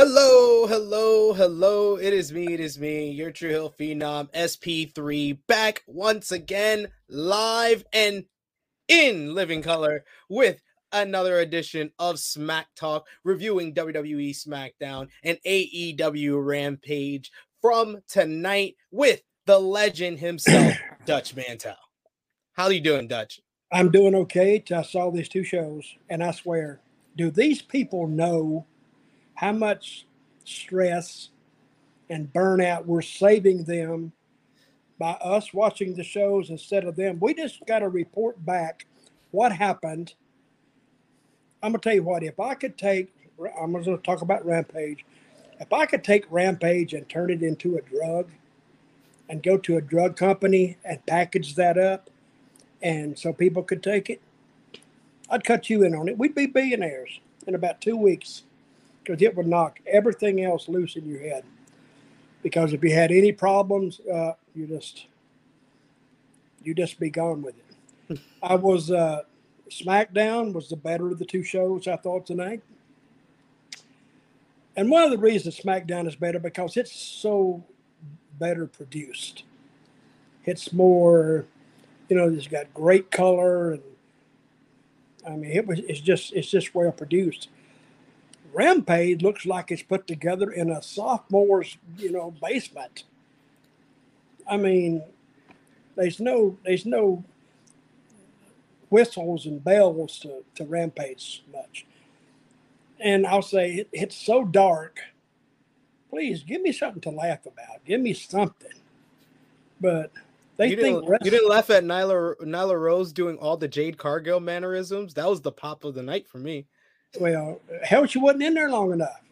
Hello, hello, hello. It is me, it is me, your True Hill Phenom SP3 back once again, live and in living color with another edition of Smack Talk, reviewing WWE SmackDown and AEW Rampage from tonight with the legend himself, Dutch Mantell. How are you doing, Dutch? I'm doing okay. I saw these two shows, and I swear, do these people know how much stress and burnout we're saving them by us watching the shows instead of them? We just got to report back what happened. I'm gonna tell you what. If I could take, I'm gonna talk about Rampage. If I could take Rampage and turn it into a drug, and go to a drug company and package that up, and so people could take it, I'd cut you in on it. We'd be billionaires in about two weeks because it would knock everything else loose in your head. Because if you had any problems, uh, you just you just be gone with it. I was uh, SmackDown was the better of the two shows I thought tonight, and one of the reasons SmackDown is better because it's so better produced. It's more, you know, it's got great color and I mean, it was it's just it's just well produced. Rampage looks like it's put together in a sophomore's, you know, basement. I mean, there's no there's no whistles and bells to, to Rampage much. And I'll say it, it's so dark. Please give me something to laugh about. Give me something. But they you think didn't, you didn't laugh at Nyla Nyla Rose doing all the Jade Cargill mannerisms. That was the pop of the night for me. Well, hell, she wasn't in there long enough.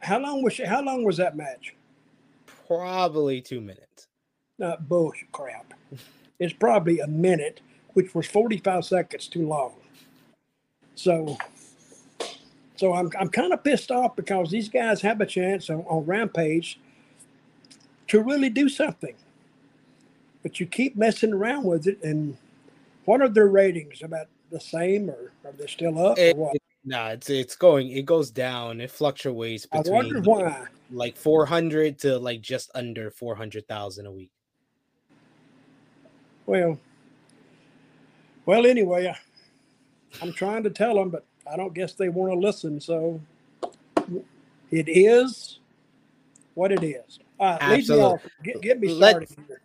How long was she? How long was that match? Probably two minutes. Not bullshit crap. It's probably a minute, which was forty-five seconds too long. So, so I'm I'm kind of pissed off because these guys have a chance on, on Rampage to really do something, but you keep messing around with it. And what are their ratings? About the same, or are they still up? It, or what? it- nah, it's it's going. It goes down. It fluctuates I between wonder why. like four hundred to like just under four hundred thousand a week. Well, well, anyway, I- I'm trying to tell them, but I don't guess they want to listen. So it is what it is. All right, lead me Absolutely. off. Get, get me Let- started. here.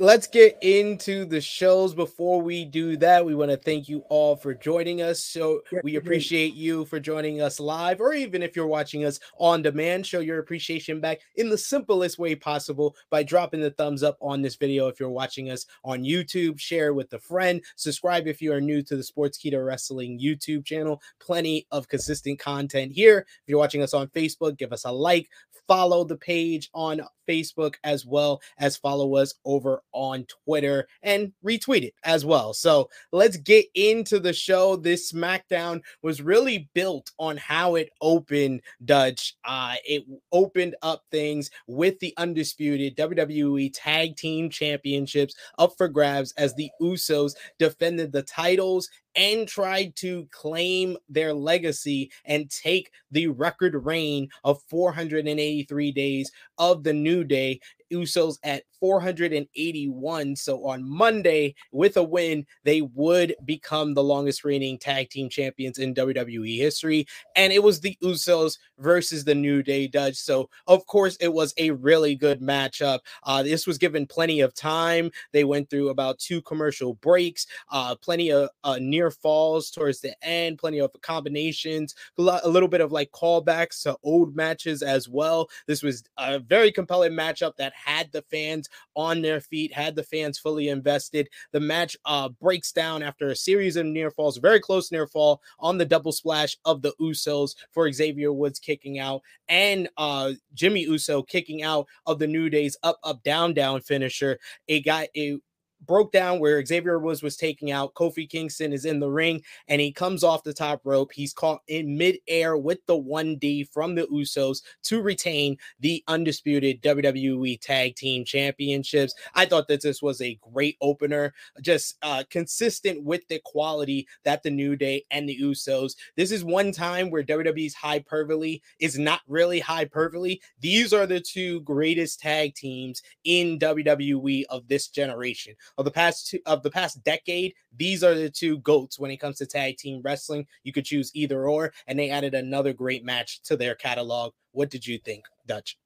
Let's get into the shows. Before we do that, we want to thank you all for joining us. So we appreciate you for joining us live, or even if you're watching us on demand, show your appreciation back in the simplest way possible by dropping the thumbs up on this video. If you're watching us on YouTube, share with a friend, subscribe if you are new to the Sportskeeda Wrestling YouTube channel. Plenty of consistent content here. If you're watching us on Facebook, give us a like, follow the page on Facebook as well as follow us over on Twitter and retweet it as well. So let's get into the show. This SmackDown was really built on how it opened, Dutch. Uh, it opened up things with the undisputed WWE Tag Team Championships up for grabs as the Usos defended the titles and tried to claim their legacy and take the record reign of 483 days of the New Day Usos at 481. So on Monday, with a win, they would become the longest reigning tag team champions in WWE history. And it was the Usos versus the New Day Dutch. So, of course, it was a really good matchup. Uh, this was given plenty of time. They went through about two commercial breaks, uh, plenty of uh, near falls towards the end, plenty of combinations, a little bit of like callbacks to old matches as well. This was a very compelling matchup that had the fans on their feet, had the fans fully invested. The match uh, breaks down after a series of near falls, very close near fall on the double splash of the Usos for Xavier Woods kicking out and uh, Jimmy Uso kicking out of the New Day's up, up, down, down finisher. It got a broke down where Xavier Woods was taking out. Kofi Kingston is in the ring and he comes off the top rope. He's caught in midair with the 1D from the Usos to retain the undisputed WWE Tag Team Championships. I thought that this was a great opener, just uh, consistent with the quality that the New Day and the Usos. This is one time where WWE's hyperbole is not really hyperbole. These are the two greatest tag teams in WWE of this generation of the past two of the past decade, these are the two goats when it comes to tag team wrestling. You could choose either or, and they added another great match to their catalog. What did you think, Dutch?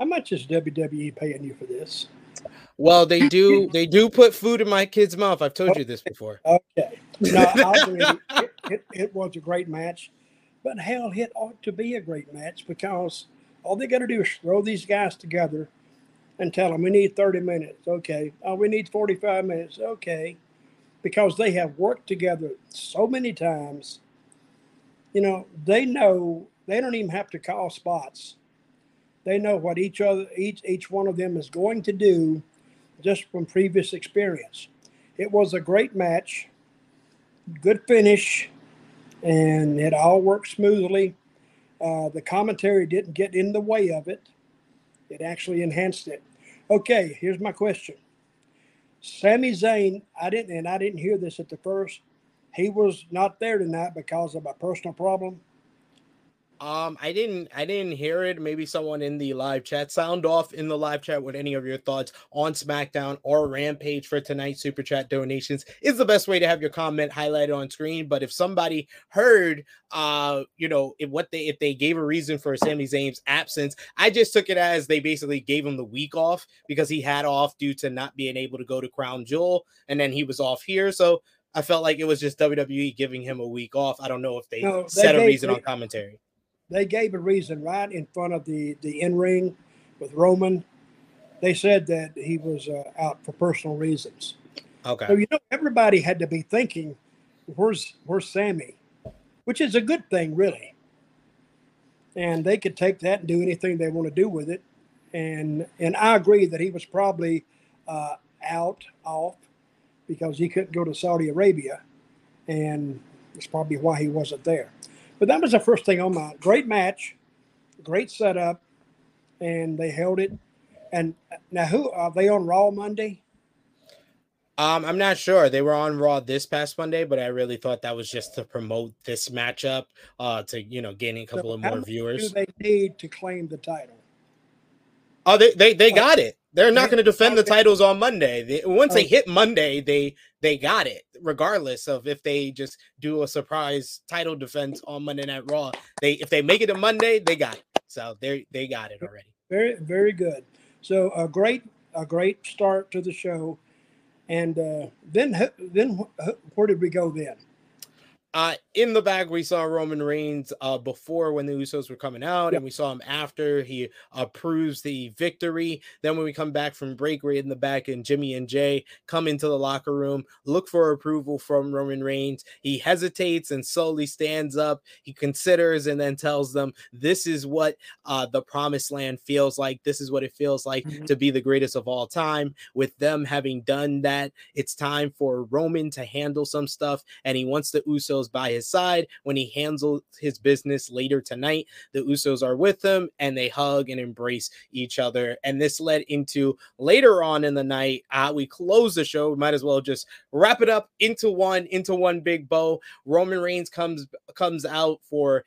How much is WWE paying you for this? Well, they do they do put food in my kid's mouth. I've told you this before. Okay. No, it, it, it was a great match, but hell, it ought to be a great match because all they got to do is throw these guys together and tell them we need 30 minutes. Okay. Oh, we need 45 minutes. Okay. Because they have worked together so many times. You know, they know they don't even have to call spots. They know what each other each each one of them is going to do just from previous experience. It was a great match, good finish, and it all worked smoothly. Uh, the commentary didn't get in the way of it. It actually enhanced it. Okay, here's my question. Sami Zayn, I didn't, and I didn't hear this at the first. He was not there tonight because of a personal problem. Um, I didn't I didn't hear it. Maybe someone in the live chat. Sound off in the live chat with any of your thoughts on SmackDown or Rampage for tonight's super chat donations is the best way to have your comment highlighted on screen. But if somebody heard uh, you know, if what they if they gave a reason for Sami Zayn's absence, I just took it as they basically gave him the week off because he had off due to not being able to go to Crown Jewel, and then he was off here. So I felt like it was just WWE giving him a week off. I don't know if they, no, they a reason on commentary they gave a reason right in front of the the in ring with Roman. They said that he was uh, out for personal reasons. Okay. So you know everybody had to be thinking, "Where's where's Sami?" Which is a good thing, really. And they could take that and do anything they want to do with it. And and I agree that he was probably uh, out off because he couldn't go to Saudi Arabia, and it's probably why he wasn't there. But that was the first thing on my great match, great setup, and they held it. And now, who are they on Raw Monday? Um, I'm not sure. They were on Raw this past Monday, but I really thought that was just to promote this matchup, uh, to you know, gaining a couple so of more viewers. Do they need to claim the title? Oh, they they, they got it. They're not going to defend the titles on Monday. They, once they hit Monday, they they got it, regardless of if they just do a surprise title defense on Monday Night Raw. They if they make it a Monday, they got it. So they they got it already. Very very good. So a great a great start to the show, and uh, then then where did we go then? Uh, in the back, we saw Roman Reigns uh, before when the Usos were coming out, yep. and we saw him after he approves the victory. Then, when we come back from break, we're in the back, and Jimmy and Jey come into the locker room, look for approval from Roman Reigns. He hesitates and slowly stands up. He considers and then tells them, This is what uh, the promised land feels like. This is what it feels like mm-hmm. to be the greatest of all time. With them having done that, it's time for Roman to handle some stuff, and he wants the Usos by his side when he handles his business later tonight. The Usos are with him and they hug and embrace each other. And this led into later on in the night. Uh, we close the show. We might as well just wrap it up into one into one big bow. Roman Reigns comes comes out for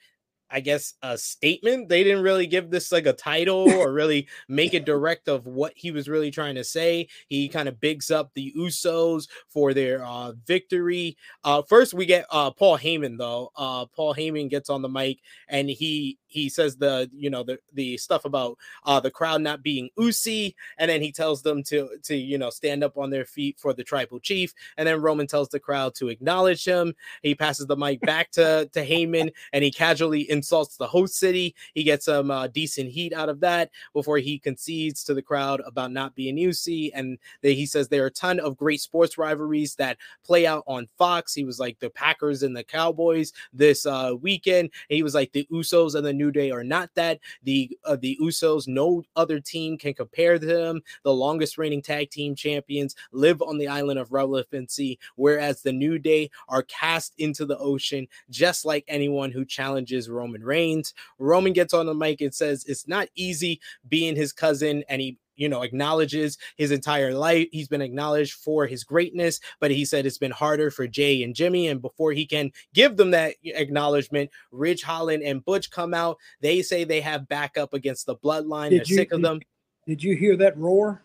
I guess a statement. They didn't really give this like a title or really make it direct of what he was really trying to say. He kind of bigs up the Usos for their uh, victory. Uh, first, we get uh, Paul Heyman though. Uh, Paul Heyman gets on the mic and he he says the you know the the stuff about uh, the crowd not being Usi, and then he tells them to to you know stand up on their feet for the tribal chief, and then Roman tells the crowd to acknowledge him. He passes the mic back to to Heyman, and he casually insults the host city. He gets some uh, decent heat out of that before he concedes to the crowd about not being Usi, and they, he says there are a ton of great sports rivalries that play out on Fox. He was like the Packers and the Cowboys this uh, weekend. And he was like the Usos and the New Day are not that. The uh, the Usos, no other team can compare to them. The longest reigning tag team champions live on the island of relevancy, whereas the New Day are cast into the ocean, just like anyone who challenges Roman Reigns. Roman gets on the mic and says it's not easy being his cousin, and he you know, acknowledges his entire life. He's been acknowledged for his greatness, but he said it's been harder for Jey and Jimmy. And before he can give them that acknowledgement, Ridge Holland and Butch come out. They say they have backup against the bloodline. Did They're you, sick of them. Did you hear that roar?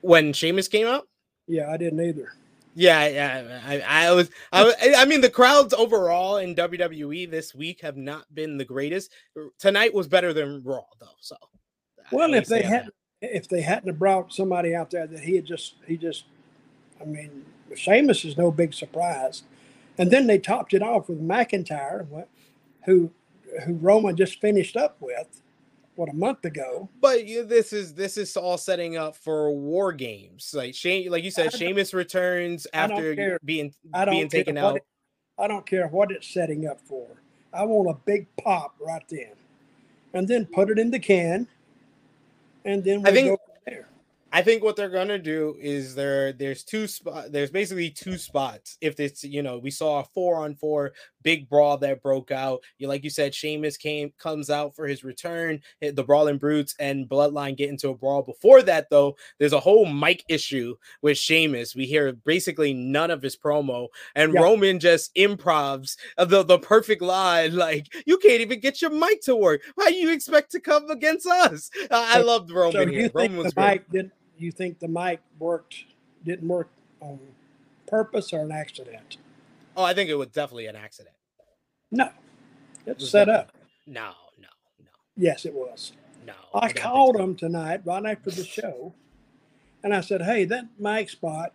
When Sheamus came out? Yeah, I didn't either. Yeah, yeah. I, I was, I, I mean, the crowds overall in WWE this week have not been the greatest. Tonight was better than Raw, though. So well, if they had, if they hadn't have brought somebody out there that he had just, he just, I mean, Sheamus is no big surprise, and then they topped it off with McIntyre, who, who Roman just finished up with, what a month ago. But you, this is this is all setting up for war games. Like Shane, like you said, Sheamus returns after being being taken out. It, I don't care what it's setting up for. I want a big pop right then, and then put it in the can and then we I think, go there. I think what they're gonna do is there. There's two spot. There's basically two spots. If it's you know we saw a four on four big brawl that broke out. You like you said, Sheamus came comes out for his return. Eh, the Brawling Brutes and Bloodline get into a brawl. Before that, though, there's a whole mic issue with Sheamus. We hear basically none of his promo, and yeah. Roman just improvs uh, the the perfect line. Like you can't even get your mic to work. How you expect to come against us? I, loved Roman so here. Roman was mic didn't? you think the mic worked didn't work on purpose or an accident? Oh, I think it was definitely an accident. No, it's it set up. No, no, no. Yes, it was. No, I, I called so. him tonight right after the show, and I said, "Hey, that mic spot.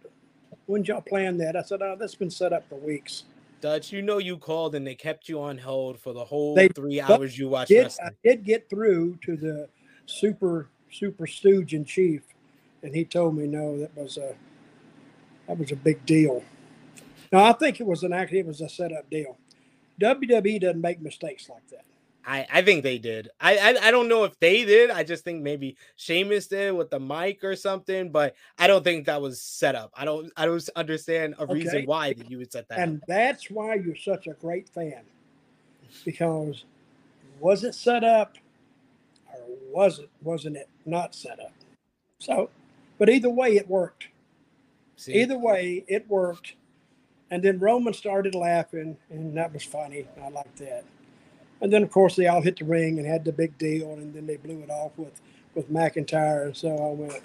When y'all plan that?" I said, "Oh, that's been set up for weeks." Dutch, you know you called and they kept you on hold for the whole they, three hours you watched did, wrestling. I did get through to the super super stooge in chief, and he told me no, that was a that was a big deal. No, I think it was an act. It was a setup deal. WWE doesn't make mistakes like that. I, I think they did. I, I, I don't know if they did. I just think maybe Sheamus did with the mic or something, but I don't think that was set up. I don't I don't understand a okay. reason why that you would set that. And up. that's why you're such a great fan, because was it set up, or was it wasn't it not set up? So, but either way, it worked. See? Either way, it worked. And then Roman started laughing, and that was funny. I liked that. And then, of course, they all hit the ring and had the big deal, and then they blew it off with, with McIntyre. And so I went,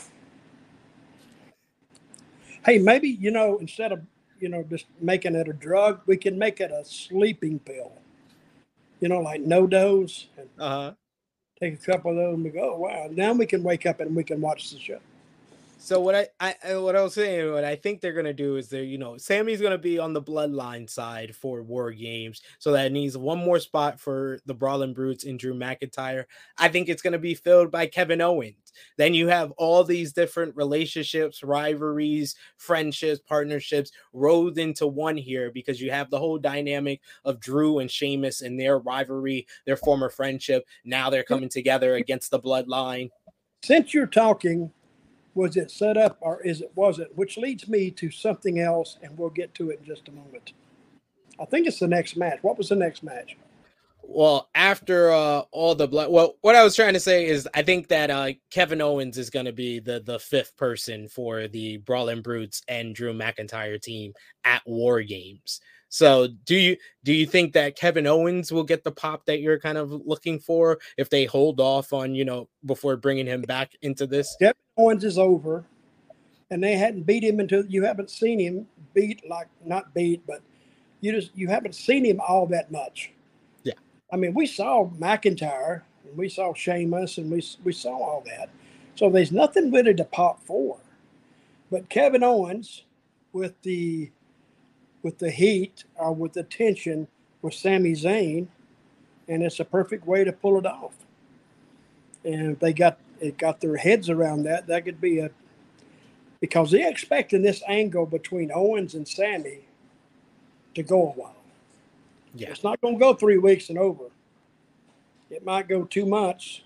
hey, maybe, you know, instead of, you know, just making it a drug, we can make it a sleeping pill. You know, like NoDoz. Uh-huh. Take a couple of those and we go, oh, wow. Now we can wake up and we can watch the show. So what I, I what I was saying, what I think they're gonna do is they're you know Sami's gonna be on the bloodline side for War Games, so that needs one more spot for the Brawling Brutes and Drew McIntyre. I think it's gonna be filled by Kevin Owens. Then you have all these different relationships, rivalries, friendships, partnerships rolled into one here because you have the whole dynamic of Drew and Sheamus and their rivalry, their former friendship. Now they're coming together against the bloodline. Since you're talking was it set up or is it wasn't? Which leads me to something else, and we'll get to it in just a moment. I think it's the next match. What was the next match? Well, after uh, all the blood, well, what I was trying to say is, I think that uh, Kevin Owens is going to be the the fifth person for the Brawling Brutes and Drew McIntyre team at War Games. So, do you do you think that Kevin Owens will get the pop that you're kind of looking for if they hold off on you know before bringing him back into this? Kevin Owens is over, and they hadn't beat him until you haven't seen him beat like not beat, but you just you haven't seen him all that much. I mean we saw McIntyre, and we saw Sheamus, and we we saw all that. So there's nothing really to pop for. But Kevin Owens, with the with the heat or with the tension with Sami Zayn, and it's a perfect way to pull it off. And if they got it got their heads around that, that could be a because they're expecting this angle between Owens and Sami to go a while. Yeah. It's not going to go three weeks and over. It might go two months.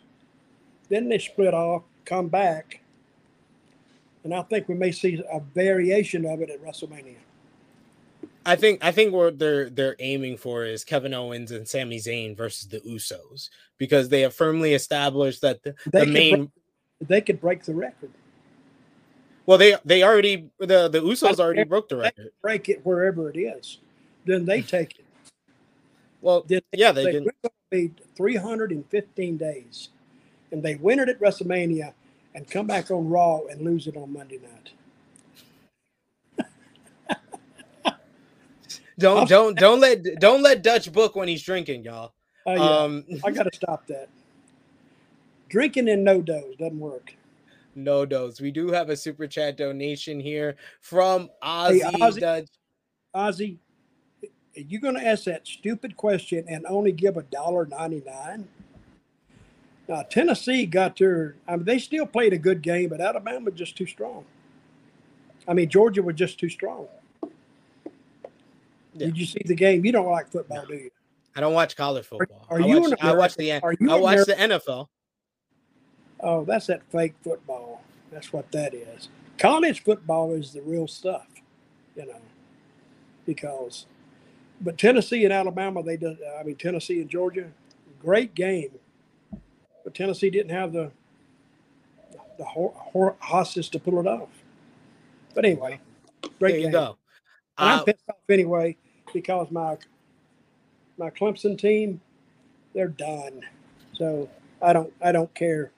Then they split off, come back. And I think we may see a variation of it at WrestleMania. I think I think what they're they're aiming for is Kevin Owens and Sami Zayn versus the Usos because they have firmly established that the, the main break, they could break the record. Well, they they already the the Usos already broke the record. Break it wherever it is, then they take it. Well, then yeah, they, they can be 315 days, and they win it at WrestleMania and come back on Raw and lose it on Monday night. don't don't don't let don't let Dutch book when he's drinking, y'all. Uh, yeah. um, I got to stop that. Drinking in NoDoz doesn't work NoDoz. We do have a super chat donation here from Ozzy. Hey, Ozzy, Dutch. Ozzy, are you going to ask that stupid question and only give a dollar ninety nine? Now Tennessee got their. I mean, they still played a good game, but Alabama just too strong. I mean, Georgia was just too strong. Yeah. Did you see the game? You don't like football, do you? I don't watch college football. Are, are you? Watch, I watch the. are I watch the NFL. Oh, that's that fake football. That's what that is. College football is the real stuff, you know, because, but Tennessee and Alabama, they did, I mean, Tennessee and Georgia, great game. But Tennessee didn't have the, the horses to pull it off. But anyway, great there you game. go. And I'm uh, pissed off anyway because my my Clemson team, they're done. So I don't I don't care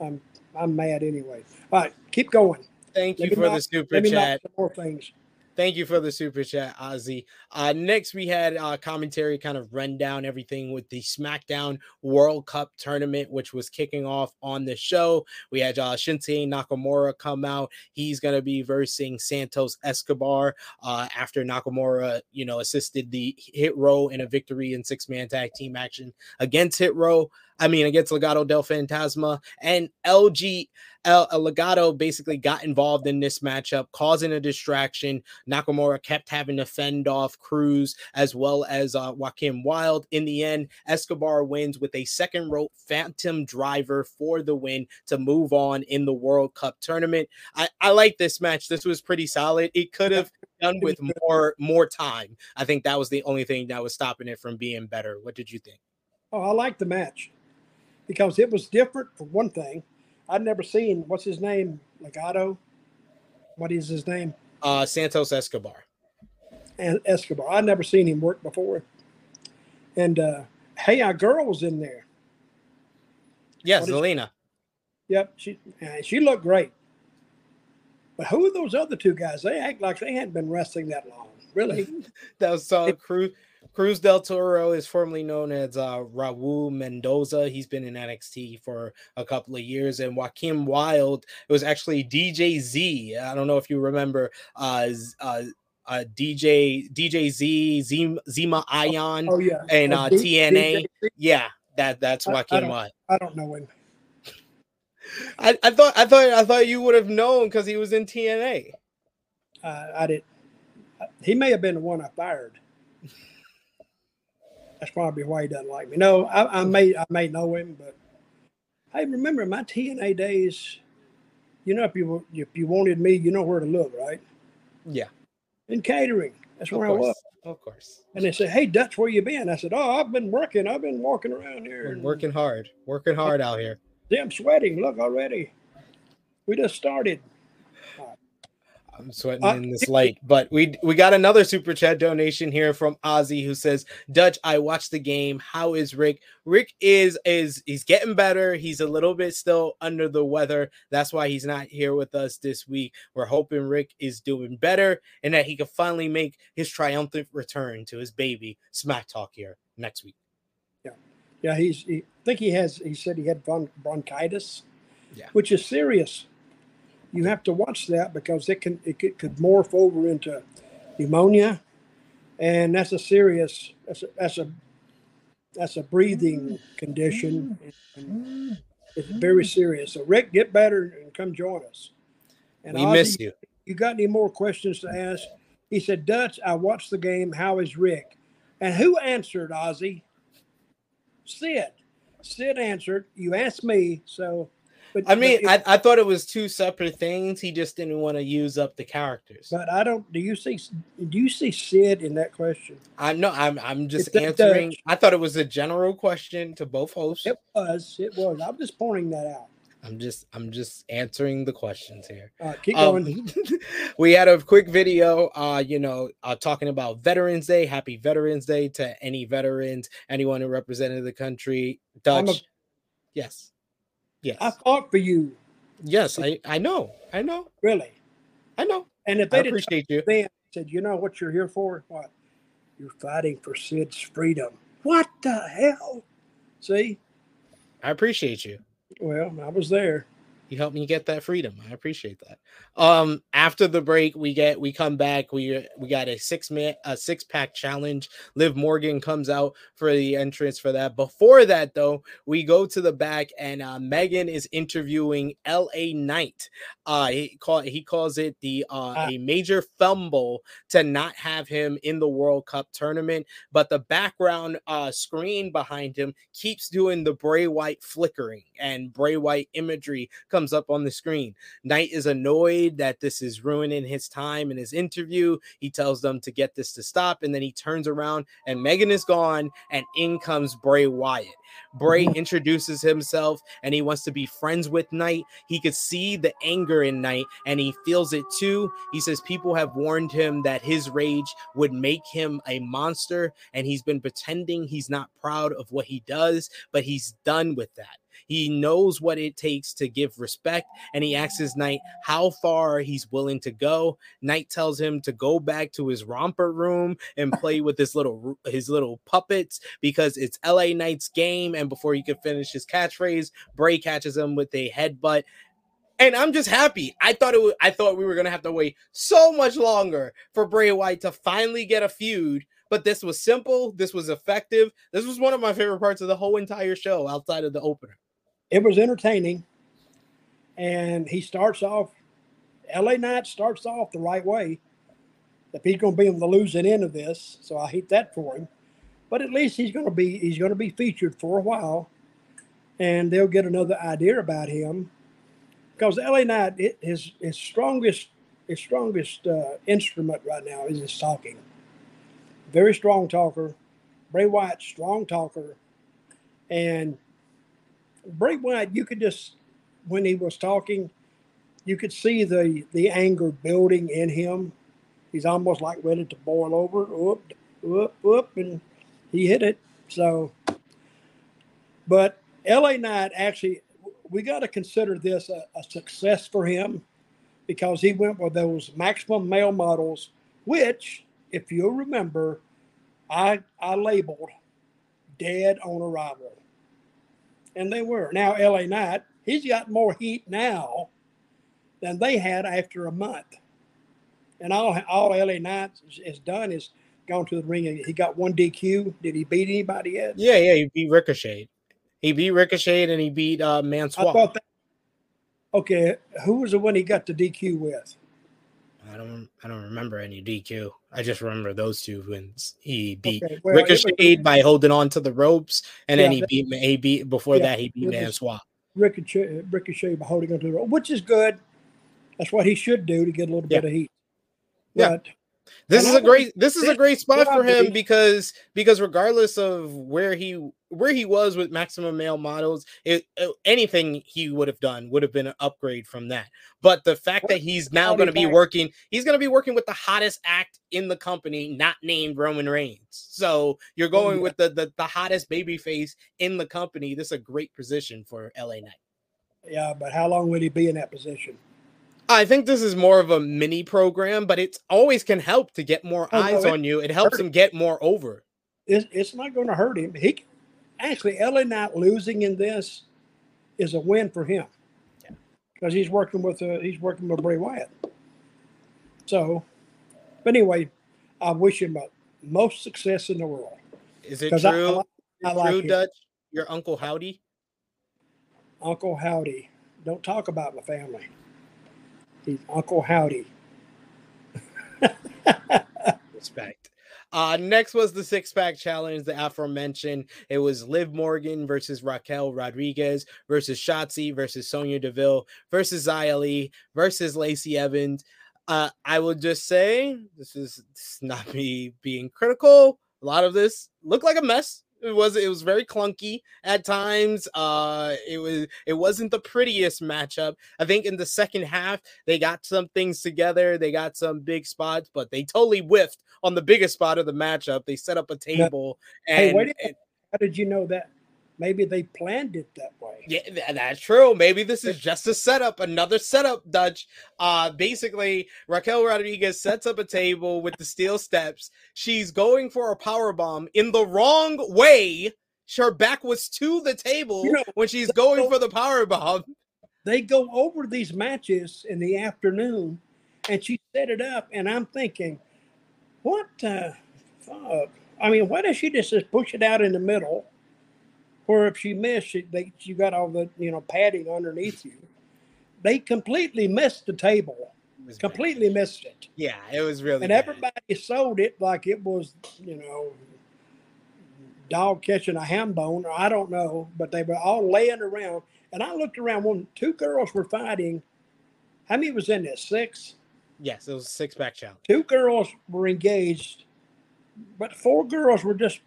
I'm I'm mad anyway. All right, keep going. Thank you for the super chat. more things. Thank you for the super chat, Ozzy. Uh, next, we had uh, commentary kind of run down everything with the SmackDown World Cup tournament, which was kicking off on the show. We had uh, Shinsuke Nakamura come out. He's going to be versing Santos Escobar uh, after Nakamura, you know, assisted the Hit Row in a victory in six man tag team action against Hit Row. I mean, against Legado del Fantasma and LG. El Legado basically got involved in this matchup, causing a distraction. Nakamura kept having to fend off Cruz as well as uh, Joaquin Wilde. In the end, Escobar wins with a second rope Phantom driver for the win to move on in the World Cup tournament. I, I like this match. This was pretty solid. It could have done with more more time. I think that was the only thing that was stopping it from being better. What did you think? Oh, I like the match because it was different for one thing. I'd never seen what's his name, Legado. What is his name? Uh, Santos Escobar. And Escobar. I'd never seen him work before. And uh, hey, our girl was in there. Yes, Zelina. Yep, she she looked great. But who are those other two guys? They act like they hadn't been wrestling that long. Really? that was uh, Cruz. Cruz del Toro is formerly known as uh, Raul Mendoza. He's been in NXT for a couple of years, and Joaquin Wilde. It was actually DJ Z. I don't know if you remember. Uh, uh, uh, DJ DJ Z Zima, Zema Ion oh, yeah. and uh, TNA. Yeah, that that's Joaquin Wilde. I don't know him. I, I thought I thought I thought you would have known because he was in TNA. Uh, I did. He may have been the one I fired. That's probably why he doesn't like me. No, I, I may I may know him, but hey, remember my TNA days. You know, if you if you wanted me, you know where to look, right? Yeah. In catering, that's where I was. of course. And they say, "Hey, Dutch, where you been?" I said, "Oh, I've been working. I've been walking around here, We're working hard, working hard out here. See, I'm sweating. Look already. We just started. I'm sweating Uh, in this light, but we we got another super chat donation here from Ozzy who says, "Dutch, I watched the game. How is Rick? Rick is is he's getting better. He's a little bit still under the weather. That's why he's not here with us this week. We're hoping Rick is doing better and that he can finally make his triumphant return to his baby Smack Talk here next week. Yeah, yeah. he's. He, I think he has. He said he had bron- bronchitis, Yeah. which is serious. You have to watch that because it can it could, could morph over into pneumonia, and that's a serious. That's a that's a, that's a breathing condition. and It's very serious. So Rick, get better and come join us. And we Ozzy, miss you. you got any more questions to ask? He said, Dutch, I watched the game. How is Rick? And who answered, Ozzy? Sid. Sid answered. You asked me, so. But I mean, but, I, I thought it was two separate things. He just didn't want to use up the characters. but I don't. Do you see? Do you see Sid in that question? I'm no, I'm I'm just It's answering. I thought it was a general question to both hosts. It was. It was. I'm just pointing that out. I'm just I'm just answering the questions here. Uh, keep Um, going. we had a quick video, uh, you know, uh, talking about Veterans Day. Happy Veterans Day to any veterans, anyone who represented the country. I'm a- Dutch, yes, yes, I fought for you, yes. I I know, I know, really. I know. And if they didn't appreciate you. then said, you know what you're here for? What? You're fighting for Sid's freedom. What the hell? See? I appreciate you. Well, I was there. You helped me get that freedom. I appreciate that. Um, after the break, we get we come back. We we got a six man a six pack challenge. Liv Morgan comes out for the entrance for that. Before that, though, we go to the back and uh, Megan is interviewing L.A. Knight. Uh, he call he calls it the uh, Ah. a major fumble to not have him in the World Cup tournament. But the background uh, screen behind him keeps doing the Bray Wyatt flickering and Bray Wyatt imagery comes up on the screen. Knight is annoyed that this is ruining his time in his interview. He tells them to get this to stop, and then he turns around and Megan is gone, and in comes Bray Wyatt. Bray mm-hmm. introduces himself and he wants to be friends with Knight. He could see the anger in Knight and he feels it too. He says people have warned him that his rage would make him a monster, and he's been pretending he's not proud of what he does, but he's done with that. He knows what it takes to give respect, and he asks his Knight how far he's willing to go. Knight tells him to go back to his romper room and play with his little his little puppets because it's LA Knight's game. And before he could finish his catchphrase, Bray catches him with a headbutt. And I'm just happy. I thought it. Was, I thought we were gonna have to wait so much longer for Bray Wyatt to finally get a feud. But this was simple. This was effective. This was one of my favorite parts of the whole entire show, outside of the opener. It was entertaining. And he starts off, LA Knight starts off the right way. If he's going to be on the losing end of this, so I hate that for him. But at least he's going to be he's going to be featured for a while, and they'll get another idea about him. Because LA Knight, it, his his strongest his strongest uh, instrument right now is his talking. Very strong talker. Bray Wyatt, strong talker, and Bray Wyatt, you could just when he was talking, you could see the the anger building in him. He's almost like ready to boil over. Whoop, whoop, whoop, and he hit it. So, but LA Knight actually, we got to consider this a, a success for him because he went with those maximum male models, which, if you'll remember, I I labeled dead on arrival and they were. Now LA Knight, he's got more heat now than they had after a month. And all all LA Knight has done is gone to the ring. and He got one DQ. Did he beat anybody yet? Yeah, yeah, he beat Ricochet. He beat Ricochet and he beat uh I Mansoor. thought that. Okay, who was the one he got the DQ with? I don't I don't remember any DQ. I just remember those two wins. He beat Okay, well, was- Ricochet by holding on to the ropes, and then he that- beat he beat before Yeah, that he beat Mansoor. Ricochet, Ricochet by holding onto the rope, which is good. That's what he should do to get a little Yeah. bit of heat. Yeah. But This And is a great this is a great spot for him because because regardless of where he where he was with maximum male models, it, it- anything he would have done would have been an upgrade from that. But the fact that he's now going to be working, he's going to be working with the hottest act in the company, not named Roman Reigns. So you're oh, going with the, the the hottest baby face in the company. This is a great position for LA Knight. Yeah, but how long will he be in that position? I think this is more of a mini program, but it always can help to get more Oh, eyes it on you. It helps him get more over. It's, it's not going to hurt him. He actually LA not losing in this is a win for him Yeah. because he's working with uh, he's working with Bray Wyatt. So, but anyway, I wish him most success in the world Is it because I, I, true? like- I like true, him. Dutch? Your uncle Howdy? Uncle Howdy. Don't talk about my family. He's Uncle Howdy. Respect. Uh, next was the six pack challenge, the aforementioned. It was Liv Morgan versus Raquel Rodriguez versus Shotzi versus Sonya Deville versus Lee versus Lacey Evans. Uh, I will just say this is, this is not me being critical. A lot of this looked like a mess. It was it was very clunky at times. Uh, it was it wasn't the prettiest matchup. I think in the second half they got some things together. They got some big spots, but they totally whiffed on the biggest spot of the matchup. They set up a table and, Hey, wait a and- How did you know that? Maybe they planned it that way. yeah, that's true. Maybe this is just a setup, another setup, Dutch. Uh, basically, Raquel Rodriguez sets up a table with the steel steps. She's going for a power bomb in the wrong way. Her back was to the table You know, when she's going for the power bomb. they go over these matches in the afternoon and she set it up and i'm thinking what fuck i mean why does she just, just push it out in the middle where if she missed she, they, you got all the you know padding underneath you they completely missed the table It was bad. completely missed it Yeah, it was really and bad. everybody sold it like it was you know dog catching a ham bone or i don't know but they were all laying around and i looked around one two girls were fighting how many was in this six Yes, it was a six pack challenge. two girls were engaged but four girls were just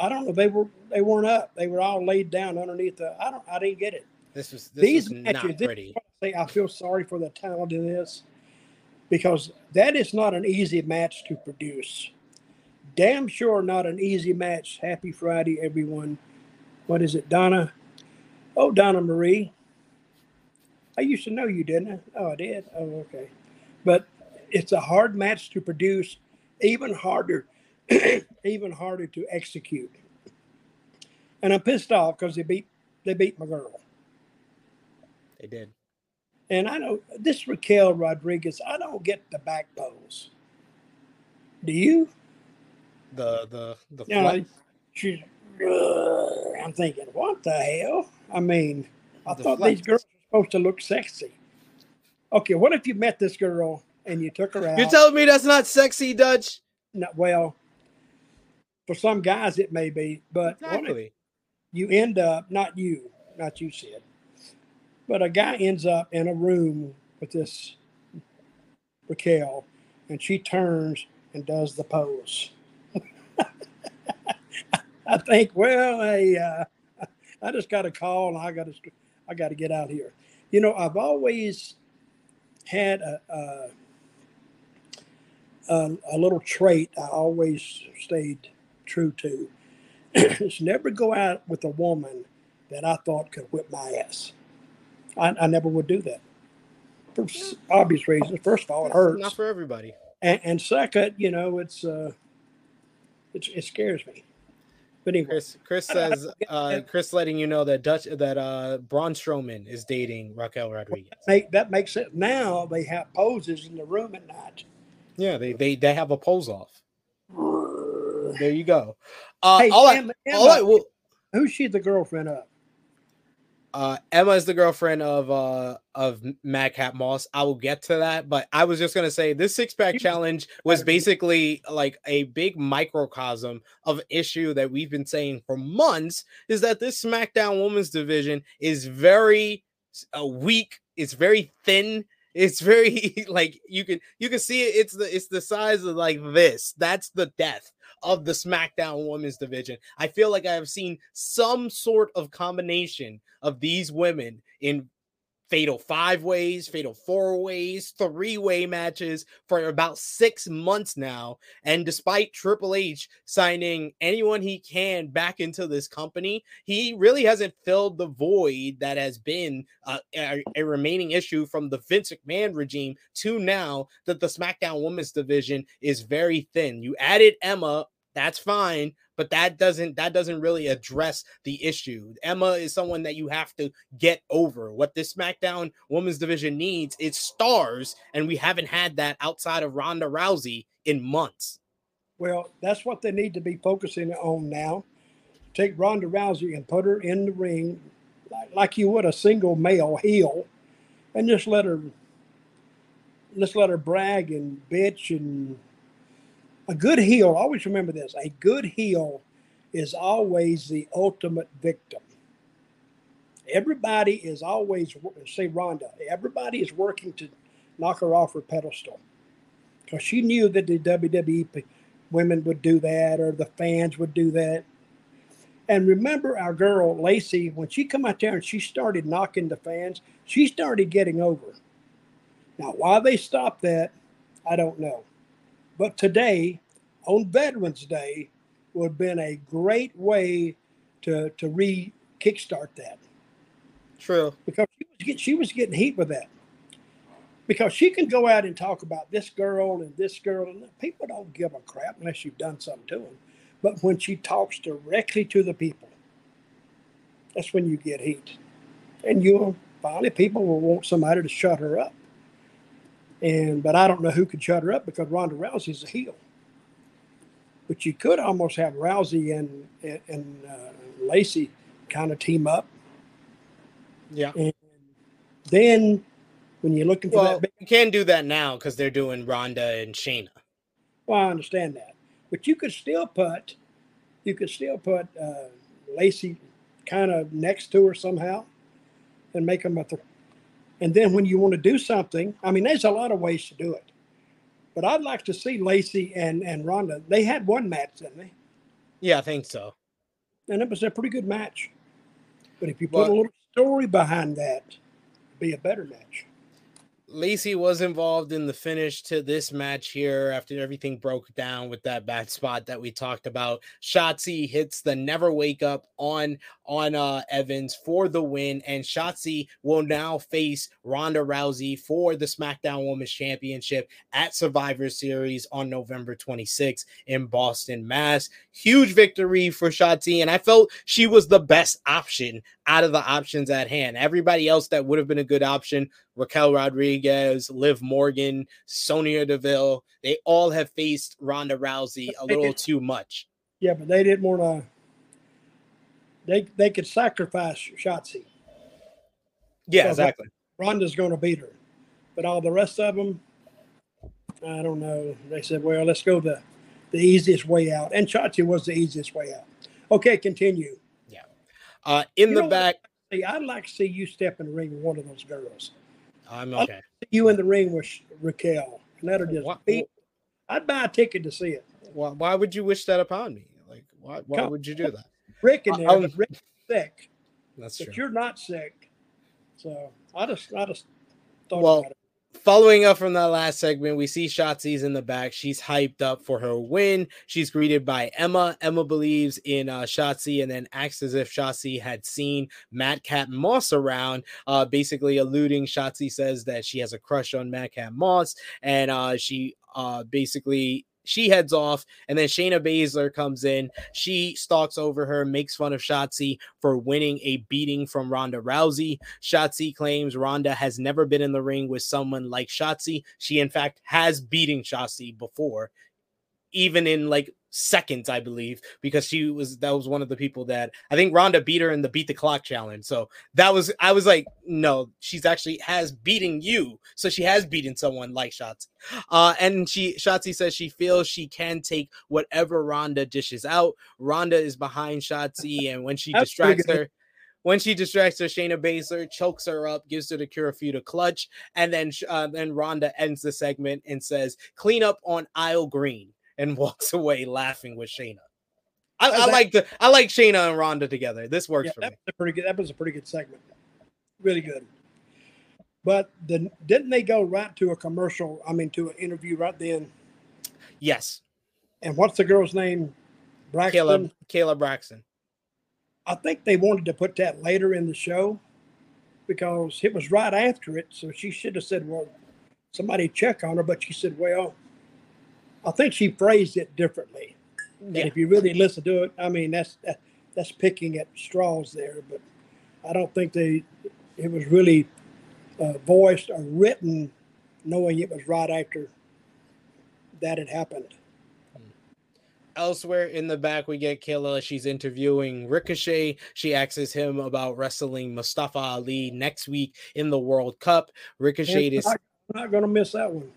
i don't know they were they weren't up they were all laid down underneath the i don't i didn't get it This was this these was matches, not this pretty. is I say I feel sorry for the talent in this because that is not an easy match to produce. Damn sure not an easy match. Happy Friday, everyone. What is it, Donna? Oh, Donna Marie. I used to know you, didn't I? Oh, I did. Oh, okay. But it's a hard match to produce, even harder, even harder to execute. And I'm pissed off because they beat they beat my girl. They did. And I know this Raquel Rodriguez, I don't get the back pose. Do you? The the the You know, uh, I'm thinking, what the hell? I mean, I The thought flex. these girls were supposed to look sexy. Okay, what if you met this girl and you took her out? You're telling me that's not sexy, Dutch? No, well, for some guys it may be, but Exactly. you end up, not you, not you, Sid, but a guy ends up in a room with this Raquel, and she turns and does the pose. I think, well, hey, uh, I just got a call, and I got to, I got to get out here. You know, I've always had a, a, a, a little trait I always stayed true to. is never go out with a woman that I thought could whip my ass. I, I never would do that for obvious reasons. First of all, it hurts, Not for everybody. and, and second, you know, it's uh, it's it scares me. But anyway, Chris Chris says uh Chris letting you know that Dutch that uh Braun Strowman is dating Raquel Rodriguez. make, that makes it. Now they have poses in the room at night. Yeah, they they they have a pose off. There you go. Uh Hey, all I, Emma, I Emma, will who's she the girlfriend of? uh Emma is the girlfriend of uh of Madcap Moss. I will get to that, but I was just gonna say this six pack challenge was basically like a big microcosm of issue that we've been saying for months is that this SmackDown women's division is very uh, weak, it's very thin, It's very like you can you can see it. It's the it's the size of like this. That's the death of the SmackDown Women's Division. I feel like I have seen some sort of combination of these women in fatal five ways, fatal four ways, three way matches for about six months now. And despite Triple H signing anyone he can back into this company, he really hasn't filled the void that has been uh, a, a, remaining issue from the Vince McMahon regime to now that the SmackDown Women's Division is very thin. You added Emma that's fine but that doesn't that doesn't really address the issue. Emma is someone that you have to get over. What this smackdown women's division needs is stars and we haven't had that outside of ronda rousey in months. Well that's what they need to be focusing on now. Take ronda rousey and put her in the ring like, like you would a single male heel and just let her just let her brag and bitch and a good heel, always remember this a good heel is always the ultimate victim. Everybody is always, say Ronda, everybody is working to knock her off her pedestal because she knew that the WWE women would do that or the fans would do that. And remember our girl Lacey, when she come out there and she started knocking the fans, she started getting over. Now, why they stopped that, I don't know. But today, on Veterans Day, would have been a great way to to re kickstart that. True. Because she was, get, she was getting heat with that. Because she can go out and talk about this girl and this girl, and people don't give a crap unless you've done something to them. But when she talks directly to the people, that's when you get heat. And you'll finally people will want somebody to shut her up. And but I don't know who could shut her up because Ronda Rousey's a heel. But you could almost have Rousey and and uh, Lacey kind of team up. Yeah. And then when you're looking for well, that, you can do that now because they're doing Ronda and Shayna. Well, I understand that, but you could still put you could still put uh, Lacey kind of next to her somehow, and make them a. Th- and then when you want to do something, I mean, there's a lot of ways to do it. But I'd like to see Lacey and, and Ronda. They had one match, didn't they? Yeah, I think so. And it was a pretty good match. But if you put well, a little story behind that, it'd be a better match. Lacey was involved in the finish to this match here after everything broke down with that bad spot that we talked about. Shotzi hits the never wake up on on uh Evans for the win, and Shotzi will now face Ronda Rousey for the SmackDown Women's Championship at Survivor Series on November 26th in Boston, Mass. Huge victory for Shotzi, and I felt she was the best option out of the options at hand. Everybody else that would have been a good option, Raquel Rodriguez, Liv Morgan, Sonya Deville, they all have faced Ronda Rousey a little too much. Yeah, but they didn't want to. They they could sacrifice Shotzi. Yeah, exactly. Ronda's going to beat her, but all the rest of them, I don't know. They said, "Well, let's go the the easiest way out," and Shotzi was the easiest way out. Okay, continue. Yeah. Uh, in you the back. See, I'd like to see you step in the ring with one of those girls. I'm okay. You in the ring with Raquel, and that'll just why, beat. I'd buy a ticket to see it. Why, why would you wish that upon me? Like, why, why would you do that? Rick in there, was Rick's sick. That's but true. you're not sick. So I just, I just thought well, about it following up from that last segment, we see Shotzi's in the back. She's hyped up for her win. She's greeted by Emma. Emma believes in uh, Shotzi and then acts as if Shotzi had seen Madcap Moss around, uh, basically alluding. Shotzi says that she has a crush on Madcap Moss and uh, she uh, basically she heads off, and then Shayna Baszler comes in. She stalks over her, makes fun of Shotzi for winning a beating from Ronda Rousey. Shotzi claims Ronda has never been in the ring with someone like Shotzi. She, in fact, has beating Shotzi before, even in like seconds, I believe, because she was that was one of the people that I think Ronda beat her in the beat the clock challenge. So that was I was like, no, she's actually has beating you. So she has beaten someone like Shotzi. Uh, and she Shotzi says she feels she can take whatever Ronda dishes out. Ronda is behind Shotzi, and when she distracts her. when she distracts her, Shayna Baszler chokes her up, gives her the Kirifuda clutch, and then uh, then Ronda ends the segment and says, "Clean up on aisle green," and walks away laughing with Shayna. I, I like the I like Shayna and Ronda together. This works yeah, for that me. Was a pretty good. That was a pretty good segment. Really good. But the, didn't they go right to a commercial? I mean, to an interview right then. Yes. And what's the girl's name? Braxton. Kayla, Kayla Braxton. I think they wanted to put that later in the show because it was right after it. So she should have said, "Well, somebody check on her," but she said, "Well." I think she phrased it differently. Yeah. if you really listen to it, I mean that's that, that's picking at straws there, but I don't think they it was really uh, voiced or written knowing it was right after that had happened. Elsewhere in the back, we get Kayla. She's interviewing Ricochet. She asks him about wrestling Mustafa Ali next week in the World Cup. Ricochet is. I'm not going to miss that one.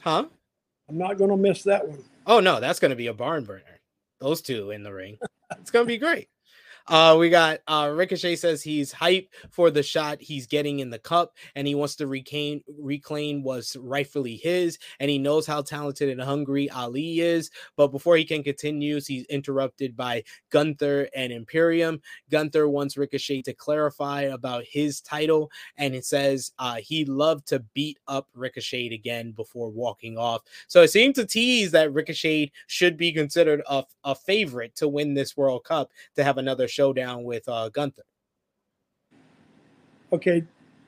Huh? I'm not going to miss that one. Oh no, that's going to be a barn burner. Those two in the ring. It's going to be great. Uh, we got uh, Ricochet says he's hype for the shot he's getting in the cup, and he wants to reclaim reclaim what's rightfully his, and he knows how talented and hungry Ali is. But before he can continue, he's interrupted by Gunther and Imperium. Gunther wants Ricochet to clarify about his title, and it says uh, he loved to beat up Ricochet again before walking off. So it seemed to tease that Ricochet should be considered a, a favorite to win this World Cup to have another showdown with uh, Gunther. Okay,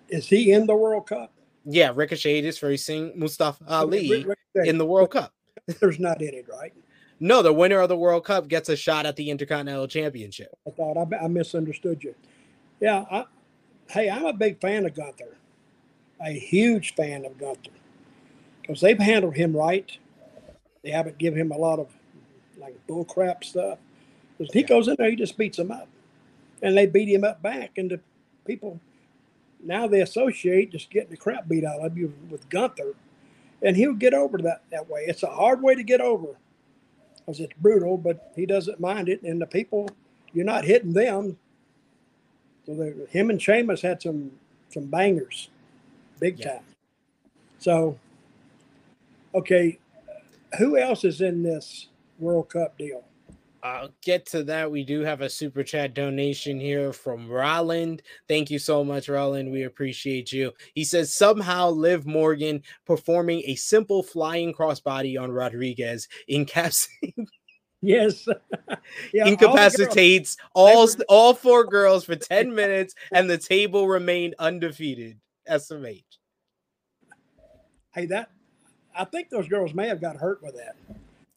is he in the World Cup? Yeah, Ricochet is facing Mustafa Ali in the World Cup. There's not in it, right? No, the winner of the World Cup gets a shot at the Intercontinental Championship. I thought I, I misunderstood you. Yeah, I, hey, I'm a big fan of Gunther, a huge fan of Gunther, because they've handled him right. They haven't given him a lot of like bullcrap stuff. Because he goes in there, he just beats them up. And they beat him up back. And the people now they associate just getting the crap beat out of you with Gunther. And he'll get over that that way. It's a hard way to get over because it's brutal, but he doesn't mind it. And the people, you're not hitting them. So him and Sheamus had some some bangers, big yeah. time. So, okay, who else is in this World Cup deal? I'll get to that. We do have a super chat donation here from Roland. Thank you so much, Roland. We appreciate you. He says somehow Liv Morgan performing a simple flying crossbody on Rodriguez incapsulates. Yes, yeah, incapacitates all all, all four girls for 10 minutes, and the table remained undefeated. SMH. Hey, that I think those girls may have got hurt with that.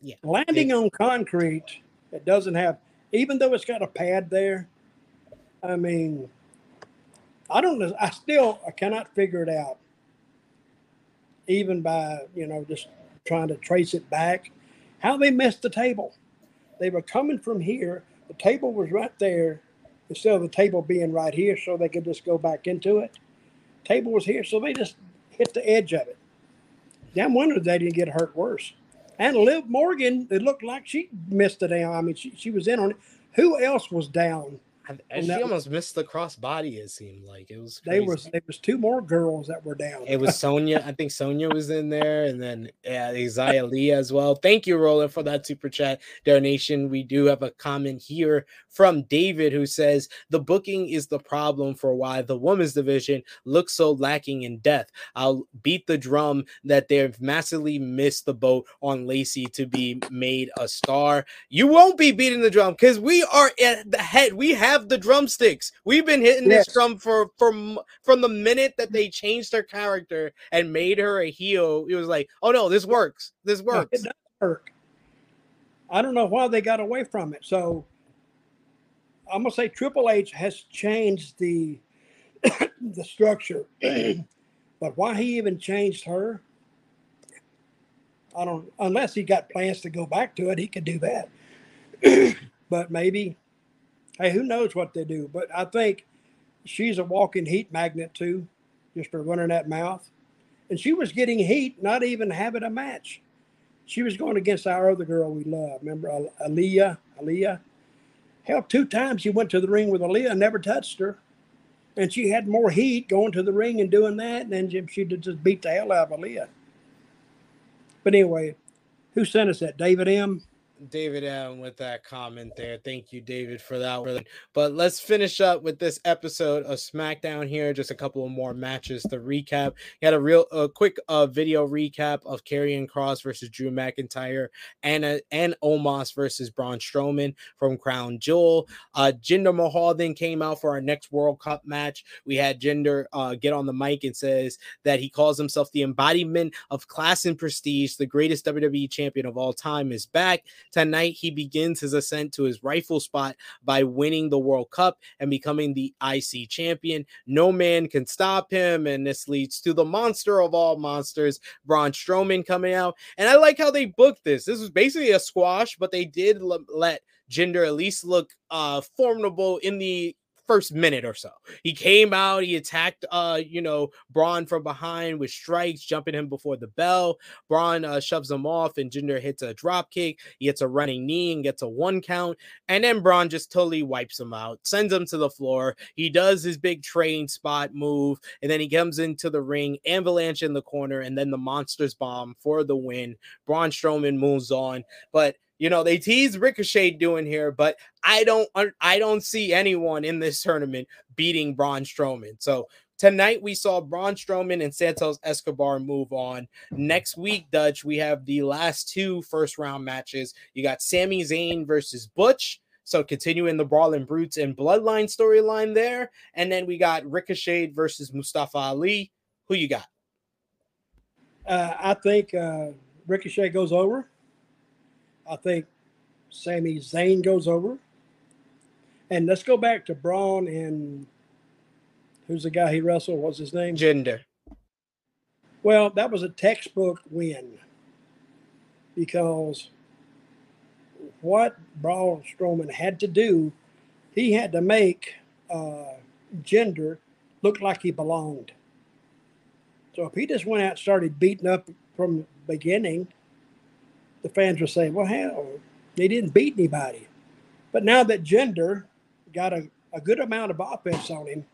Yeah. Landing on concrete it doesn't have, even though it's got a pad there. I mean, I don't know. I still I cannot figure it out. Even by you know just trying to trace it back, how they missed the table. They were coming from here. The table was right there, instead of the table being right here, so they could just go back into it. Table was here, so they just hit the edge of it. Damn wonder they didn't get hurt worse. And Liv Morgan, it looked like she missed it down. I mean, she, she was in on it. Who else was down? And she almost missed the crossbody. It seemed like it was. Crazy. They was there was two more girls that were down. It was Sonya. I think Sonya was in there, and then yeah, Xia Li as well. Thank you, Roland, for that super chat donation. We do have a comment here from David who says the booking is the problem for why the women's division looks so lacking in depth. I'll beat the drum that they've massively missed the boat on Lacey to be made a star. You won't be beating the drum because we are at the head. We have have the drumsticks. We've been hitting yes. this drum for from from the minute that they changed her character and made her a heel. It was like, oh no, this works. This works. it does work. I don't know why they got away from it. So I'm gonna say Triple H has changed the the structure, but why he even changed her, I don't. Unless he got plans to go back to it, he could do that. but maybe hey, who knows what they do? But I think she's a walking heat magnet too, just for running that mouth. And she was getting heat, not even having a match. She was going against our other girl we love. Remember Aliyah? Aliyah? Hell, two times she went to the ring with Aliyah and never touched her. And she had more heat going to the ring and doing that, and then she just beat the hell out of Aliyah. But anyway, who sent us that? David M. David M with that comment there. Thank you, David, for that. But let's finish up with this episode of SmackDown here. Just a couple of more matches to recap. You had a real a quick uh, video recap of Karrion Cross versus Drew McIntyre and uh, and Omos versus Braun Strowman from Crown Jewel. Uh, Jinder Mahal then came out for our next World Cup match. We had Jinder uh, get on the mic and says that he calls himself the embodiment of class and prestige. The greatest WWE champion of all time is back. Tonight, he begins his ascent to his rightful spot by winning the World Cup and becoming the IC champion. No man can stop him, and this leads to the monster of all monsters, Braun Strowman, coming out. And I like how they booked this. This was basically a squash, but they did let Jinder at least look uh formidable in the first minute or so. He came out, he attacked uh, you know, Braun from behind with strikes, jumping him before the bell. Braun uh, shoves him off, and Jinder hits a drop kick. He hits a running knee and gets a one count. And then Braun just totally wipes him out, sends him to the floor. He does his big train spot move, and then he comes into the ring, avalanche in the corner, and then the monsters bomb for the win. Braun Strowman moves on, but you know they tease ricochet doing here but i don't i don't see anyone in this tournament beating braun strowman so tonight we saw braun strowman and santos escobar move on next week dutch we have the last two first round matches you got Sami Zayn versus butch so continuing the Brawling Brutes and Bloodline storyline there. And then we got Ricochet versus Mustafa Ali. Who you got? Uh, I think uh, Ricochet goes over. I think Sami Zayn goes over. And let's go back to Braun and who's the guy he wrestled? What's his name? Jinder. Well, that was a textbook win because what Braun Strowman had to do, he had to make uh, Jinder look like he belonged. So if he just went out and started beating up from the beginning, the fans were saying, well, hell, they didn't beat anybody. But now that Jinder got a, a good amount of offense on him,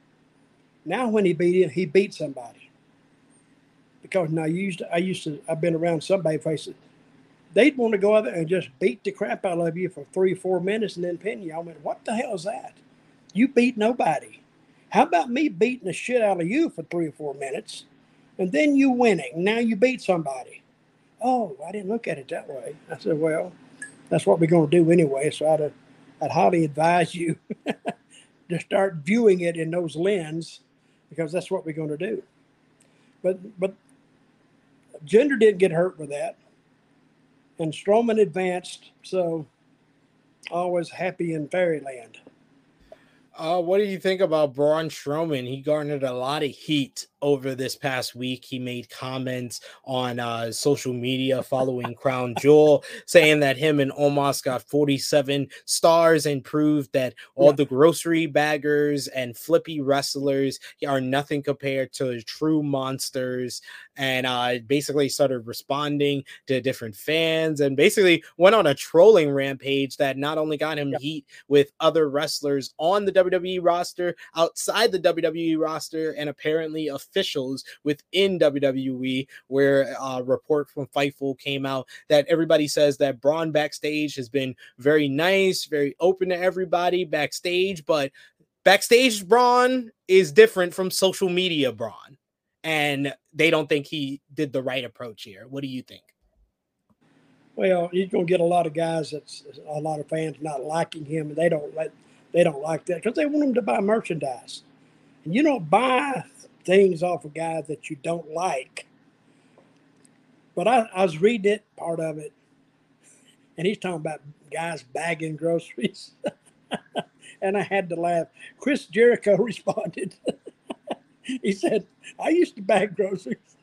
now when he beat him, he beat somebody. Because now I used to, I used to I've been around somebody faces. They'd want to go out there and just beat the crap out of you for three, four minutes and then pin you. I went, what the hell is that? You beat nobody. How about me beating the shit out of you for three or four minutes and then you winning? Now you beat somebody. Oh, I didn't look at it that way. I said, well, that's what we're going to do anyway. So I'd, I'd highly advise you to start viewing it in those lens because that's what we're going to do. But but Jinder didn't get hurt with that, and Strowman advanced. So always happy in fairyland. Uh, what do you think about Braun Strowman? He garnered a lot of heat over this past week. He made comments on uh, social media following Crown Jewel, saying that him and Omos got 47 stars and proved that all yeah. the grocery baggers and flippy wrestlers are nothing compared to true monsters. And uh, basically started responding to different fans and basically went on a trolling rampage that not only got him yeah. heat with other wrestlers on the WWE roster, outside the WWE roster, and apparently a officials within WWE, where a report from Fightful came out that everybody says that Braun backstage has been very nice, very open to everybody backstage, but backstage Braun is different from social media Braun. And they don't think he did the right approach here. What do you think? Well, going to get a lot of guys that's a lot of fans not liking him, and they don't let they don't like that because they want them to buy merchandise. And you don't buy things off a guy that you don't like. But I, I was reading it, part of it, and he's talking about guys bagging groceries. and I had to laugh. Chris Jericho responded. he said, I used to bag groceries.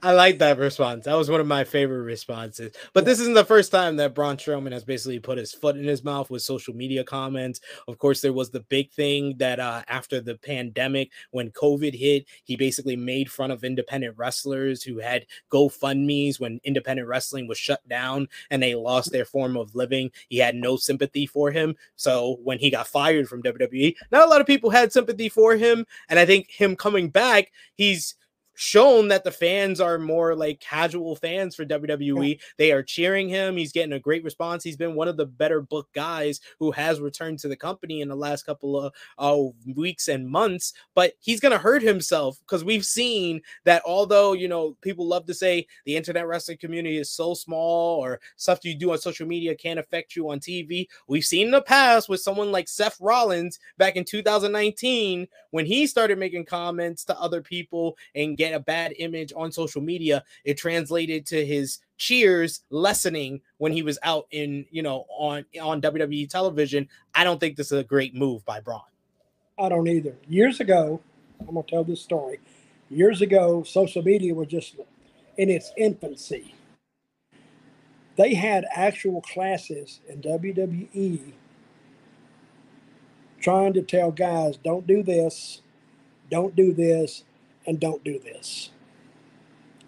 I like that response. That was one of my favorite responses. But this isn't the first time that Braun Strowman has basically put his foot in his mouth with social media comments. Of course, there was the big thing that uh, after the pandemic, when COVID hit, he basically made fun of independent wrestlers who had GoFundMe's when independent wrestling was shut down and they lost their form of living. He had no sympathy for him. So when he got fired from WWE, not a lot of people had sympathy for him. And I think him coming back, he's shown that the fans are more like casual fans for WWE. Yeah. They are cheering him. He's getting a great response. He's been one of the better book guys who has returned to the company in the last couple of uh, weeks and months. But he's going to hurt himself because we've seen that although, you know, people love to say the internet wrestling community is so small or stuff you do on social media can't affect you on TV. We've seen in the past with someone like Seth Rollins back in 2019 when he started making comments to other people and get a bad image on social media, it translated to his cheers lessening when he was out in, you know, on on WWE television. I don't think this is a great move by Braun. I don't either. Years ago, I'm gonna tell this story. Years ago, social media was just in its infancy. They had actual classes in WWE trying to tell guys, don't do this, don't do this, and don't do this.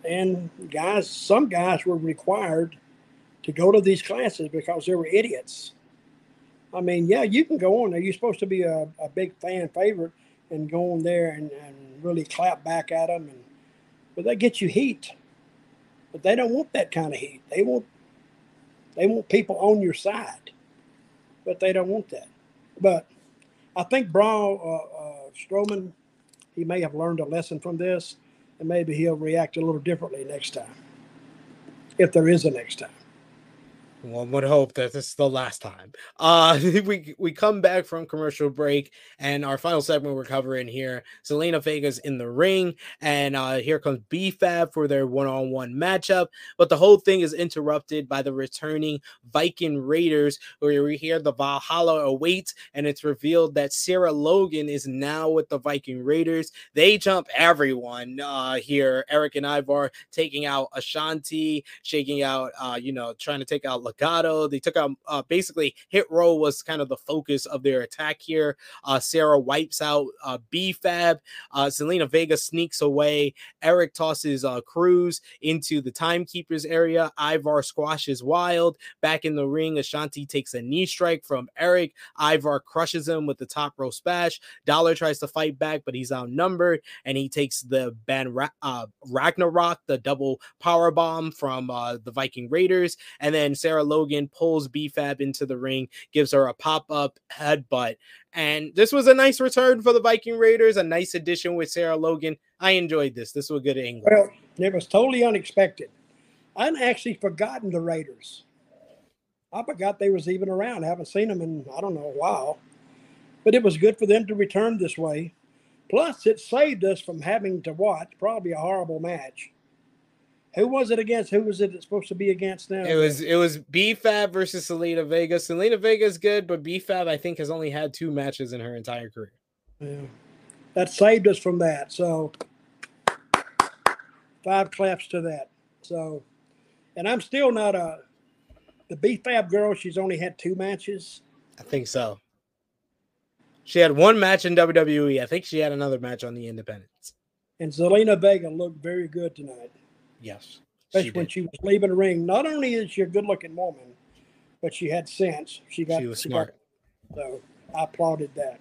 And guys, some guys were required to go to these classes because they were idiots. I mean, yeah, you can go on there. You're supposed to be a, a big fan favorite and go on there and, and really clap back at them. And, but they get you heat. But they don't want that kind of heat. They want they want people on your side, but they don't want that. But I think Braun uh, uh, Strowman he may have learned a lesson from this, and maybe he'll react a little differently next time, if there is a next time. One would hope that this is the last time. Uh, we we come back from commercial break, and our final segment we're covering here: Zelina Vega's in the ring, and uh, here comes B-Fab for their one-on-one matchup. But the whole thing is interrupted by the returning Viking Raiders, where we hear the Valhalla awaits, and it's revealed that Sarah Logan is now with the Viking Raiders. They jump everyone uh, here. Erik and Ivar taking out Ashante, shaking out, uh, you know, trying to take out. Legado. They took out uh, basically Hit Row was kind of the focus of their attack here. Uh, Sarah wipes out uh, B-Fab. Uh, Zelina Vega sneaks away. Erik tosses uh, Cruz into the timekeepers area. Ivar squashes Wilde back in the ring. Ashante takes a knee strike from Erik. Ivar crushes him with the top row smash. Dolla tries to fight back, but he's outnumbered, and he takes the Ra- uh, Ragnarok, the double power bomb from uh, the Viking Raiders, and then Sarah Sarah Logan pulls B-Fab into the ring, gives her a pop-up headbutt. And this was a nice return for the Viking Raiders, a nice addition with Sarah Logan. I enjoyed this. This was good angle. Well, it was totally unexpected. I'd actually forgotten the Raiders. I forgot they was even around. I haven't seen them in I don't know a while. But it was good for them to return this way. Plus, it saved us from having to watch probably a horrible match who was it against? Who was it supposed to be against now? It was it was B-Fab versus Zelina Vega. Zelina Vega is good, but B-Fab I think has only had two matches in her entire career. Yeah, that saved us from that. So five claps to that. So, and I'm still not a the B-Fab girl. She's only had two matches. I think so. She had one match in WWE. I think she had another match on the Independents. And Zelina Vega looked very good tonight. Yes. Especially she when she was leaving the ring. Not only is she a good looking woman, but she had sense. She got she was smart. Got, so I applauded that.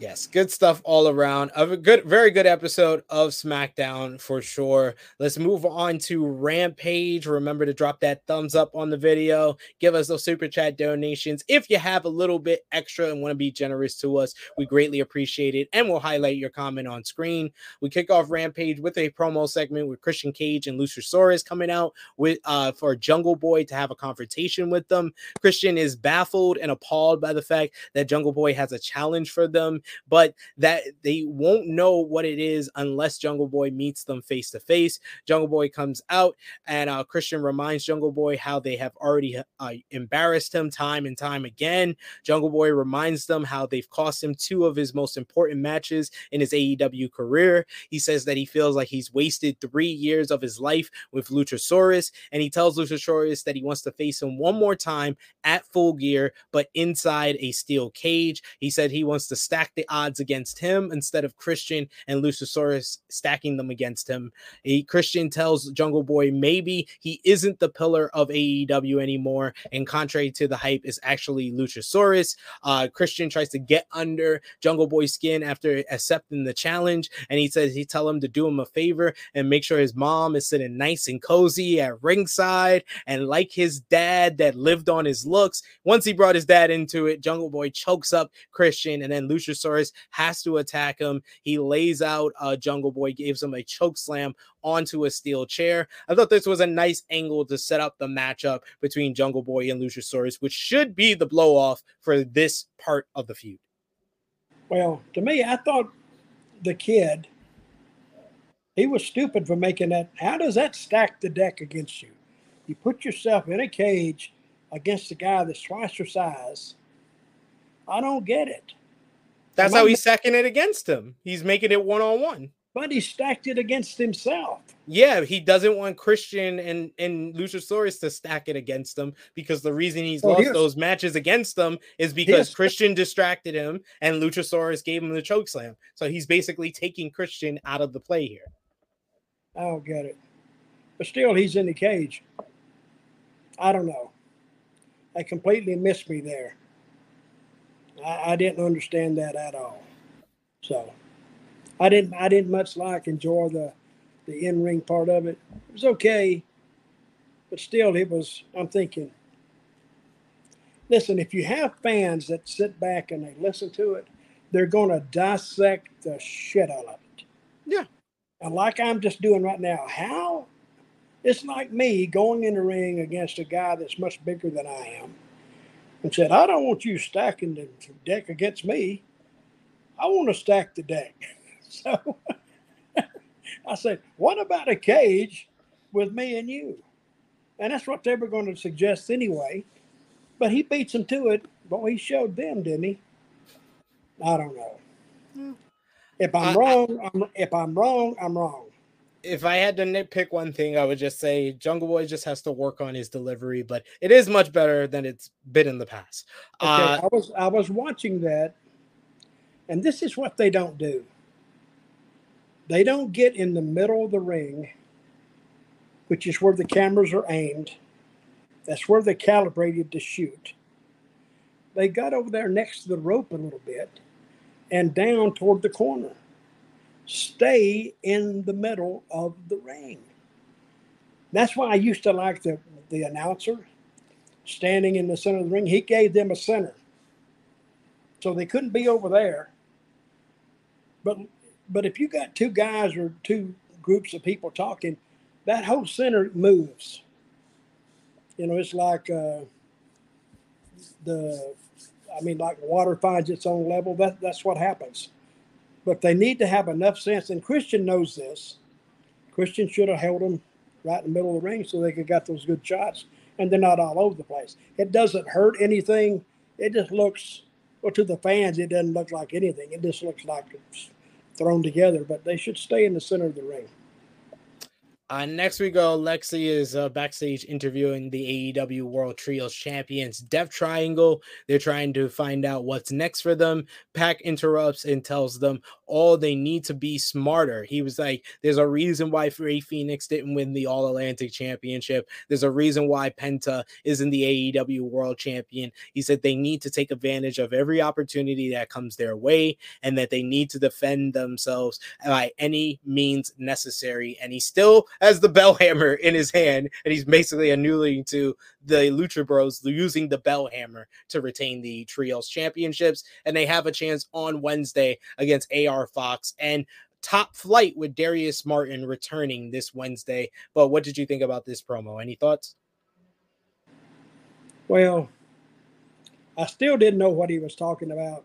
Yes, good stuff all around. A good, very good episode of SmackDown for sure. Let's move on to Rampage. Remember to drop that thumbs up on the video. Give us those super chat donations. If you have a little bit extra and want to be generous to us, we greatly appreciate it. And we'll highlight your comment on screen. We kick off Rampage with a promo segment with Christian Cage and Luchasaurus coming out with uh, for Jungle Boy to have a confrontation with them. Christian is baffled and appalled by the fact that Jungle Boy has a challenge for them but that they won't know what it is unless Jungle Boy meets them face to face. Jungle Boy comes out, and uh, Christian reminds Jungle Boy how they have already uh, embarrassed him time and time again. Jungle Boy reminds them how they've cost him two of his most important matches in his AEW career. He says that he feels like he's wasted three years of his life with Luchasaurus, and he tells Luchasaurus that he wants to face him one more time at full gear, but inside a steel cage. He said he wants to stack the odds against him instead of Christian and Luchasaurus stacking them against him. He, Christian tells Jungle Boy maybe he isn't the pillar of AEW anymore, and contrary to the hype, is actually Luchasaurus. Uh, Christian tries to get under Jungle Boy's skin after accepting the challenge, and he says he tell him to do him a favor and make sure his mom is sitting nice and cozy at ringside, and like his dad that lived on his looks. Once he brought his dad into it, Jungle Boy chokes up Christian, and then Luchasaurus has to attack him. He lays out uh, Jungle Boy, gives him a choke slam onto a steel chair. I thought this was a nice angle to set up the matchup between Jungle Boy and Luchasaurus, which should be the blow off for this part of the feud. Well, to me, I thought the kid, he was stupid for making that. How does that stack the deck against you? You put yourself in a cage against a guy that's twice your size. I don't get it. That's how he's stacking it against him. He's making it one on one but he stacked it against himself. Yeah, he doesn't want Christian and and Luchasaurus to stack it against him because the reason he's oh, lost those matches against them is because Christian distracted him and Luchasaurus gave him the choke slam. So he's basically taking Christian out of the play here. I don't get it, but still, he's in the cage. I don't know. I completely missed me there. I, I didn't understand that at all. So. I didn't I didn't much like enjoy the the in ring part of it. It was okay, but still, it was. I'm thinking. Listen, if you have fans that sit back and they listen to it, they're going to dissect the shit out of it. Yeah. And like I'm just doing right now, how? It's like me going in the ring against a guy that's much bigger than I am and said, I don't want you stacking the deck against me. I want to stack the deck. So I said, what about a cage with me and you? And that's what they were going to suggest anyway. But he beats them to it. But he showed them, didn't he? I don't know. Hmm. If I'm wrong, I'm, if I'm wrong, I'm wrong. If I had to nitpick one thing, I would just say Jungle Boy just has to work on his delivery, but it is much better than it's been in the past. Okay, uh, I was I was watching that, and this is what they don't do. They don't get in the middle of the ring, which is where the cameras are aimed. That's where they're calibrated to shoot. They got over there next to the rope a little bit and down toward the corner. Stay in the middle of the ring. That's why I used to like the, the announcer standing in the center of the ring. He gave them a center. So they couldn't be over there. But but if you got two guys or two groups of people talking, that whole center moves. You know, it's like uh, the, I mean, like water finds its own level. That that's what happens. But they need to have enough sense, and Christian knows this. Christian should have held them right in the middle of the ring so they could got those good shots, and they're not all over the place. It doesn't hurt anything. It just looks, well, to the fans, it doesn't look like anything. It just looks like it's thrown together, but they should stay in the center of the ring. Uh, next we go. Lexi is uh, backstage interviewing the AEW World Trios Champions, Death Triangle. They're trying to find out what's next for them. Pac interrupts and tells them all they need to be smarter. He was like, "There's a reason why Rey Fenix didn't win the All Atlantic Championship. There's a reason why Penta isn't the AEW World Champion." He said they need to take advantage of every opportunity that comes their way, and that they need to defend themselves by any means necessary. And he still has the bell hammer in his hand, and he's basically annulling to the Lucha Bros using the bell hammer to retain the Trios championships. And they have a chance on Wednesday against AR Fox and top flight with Darius Martin returning this Wednesday. But what did you think about this promo? Any thoughts? Well, I still didn't know what he was talking about.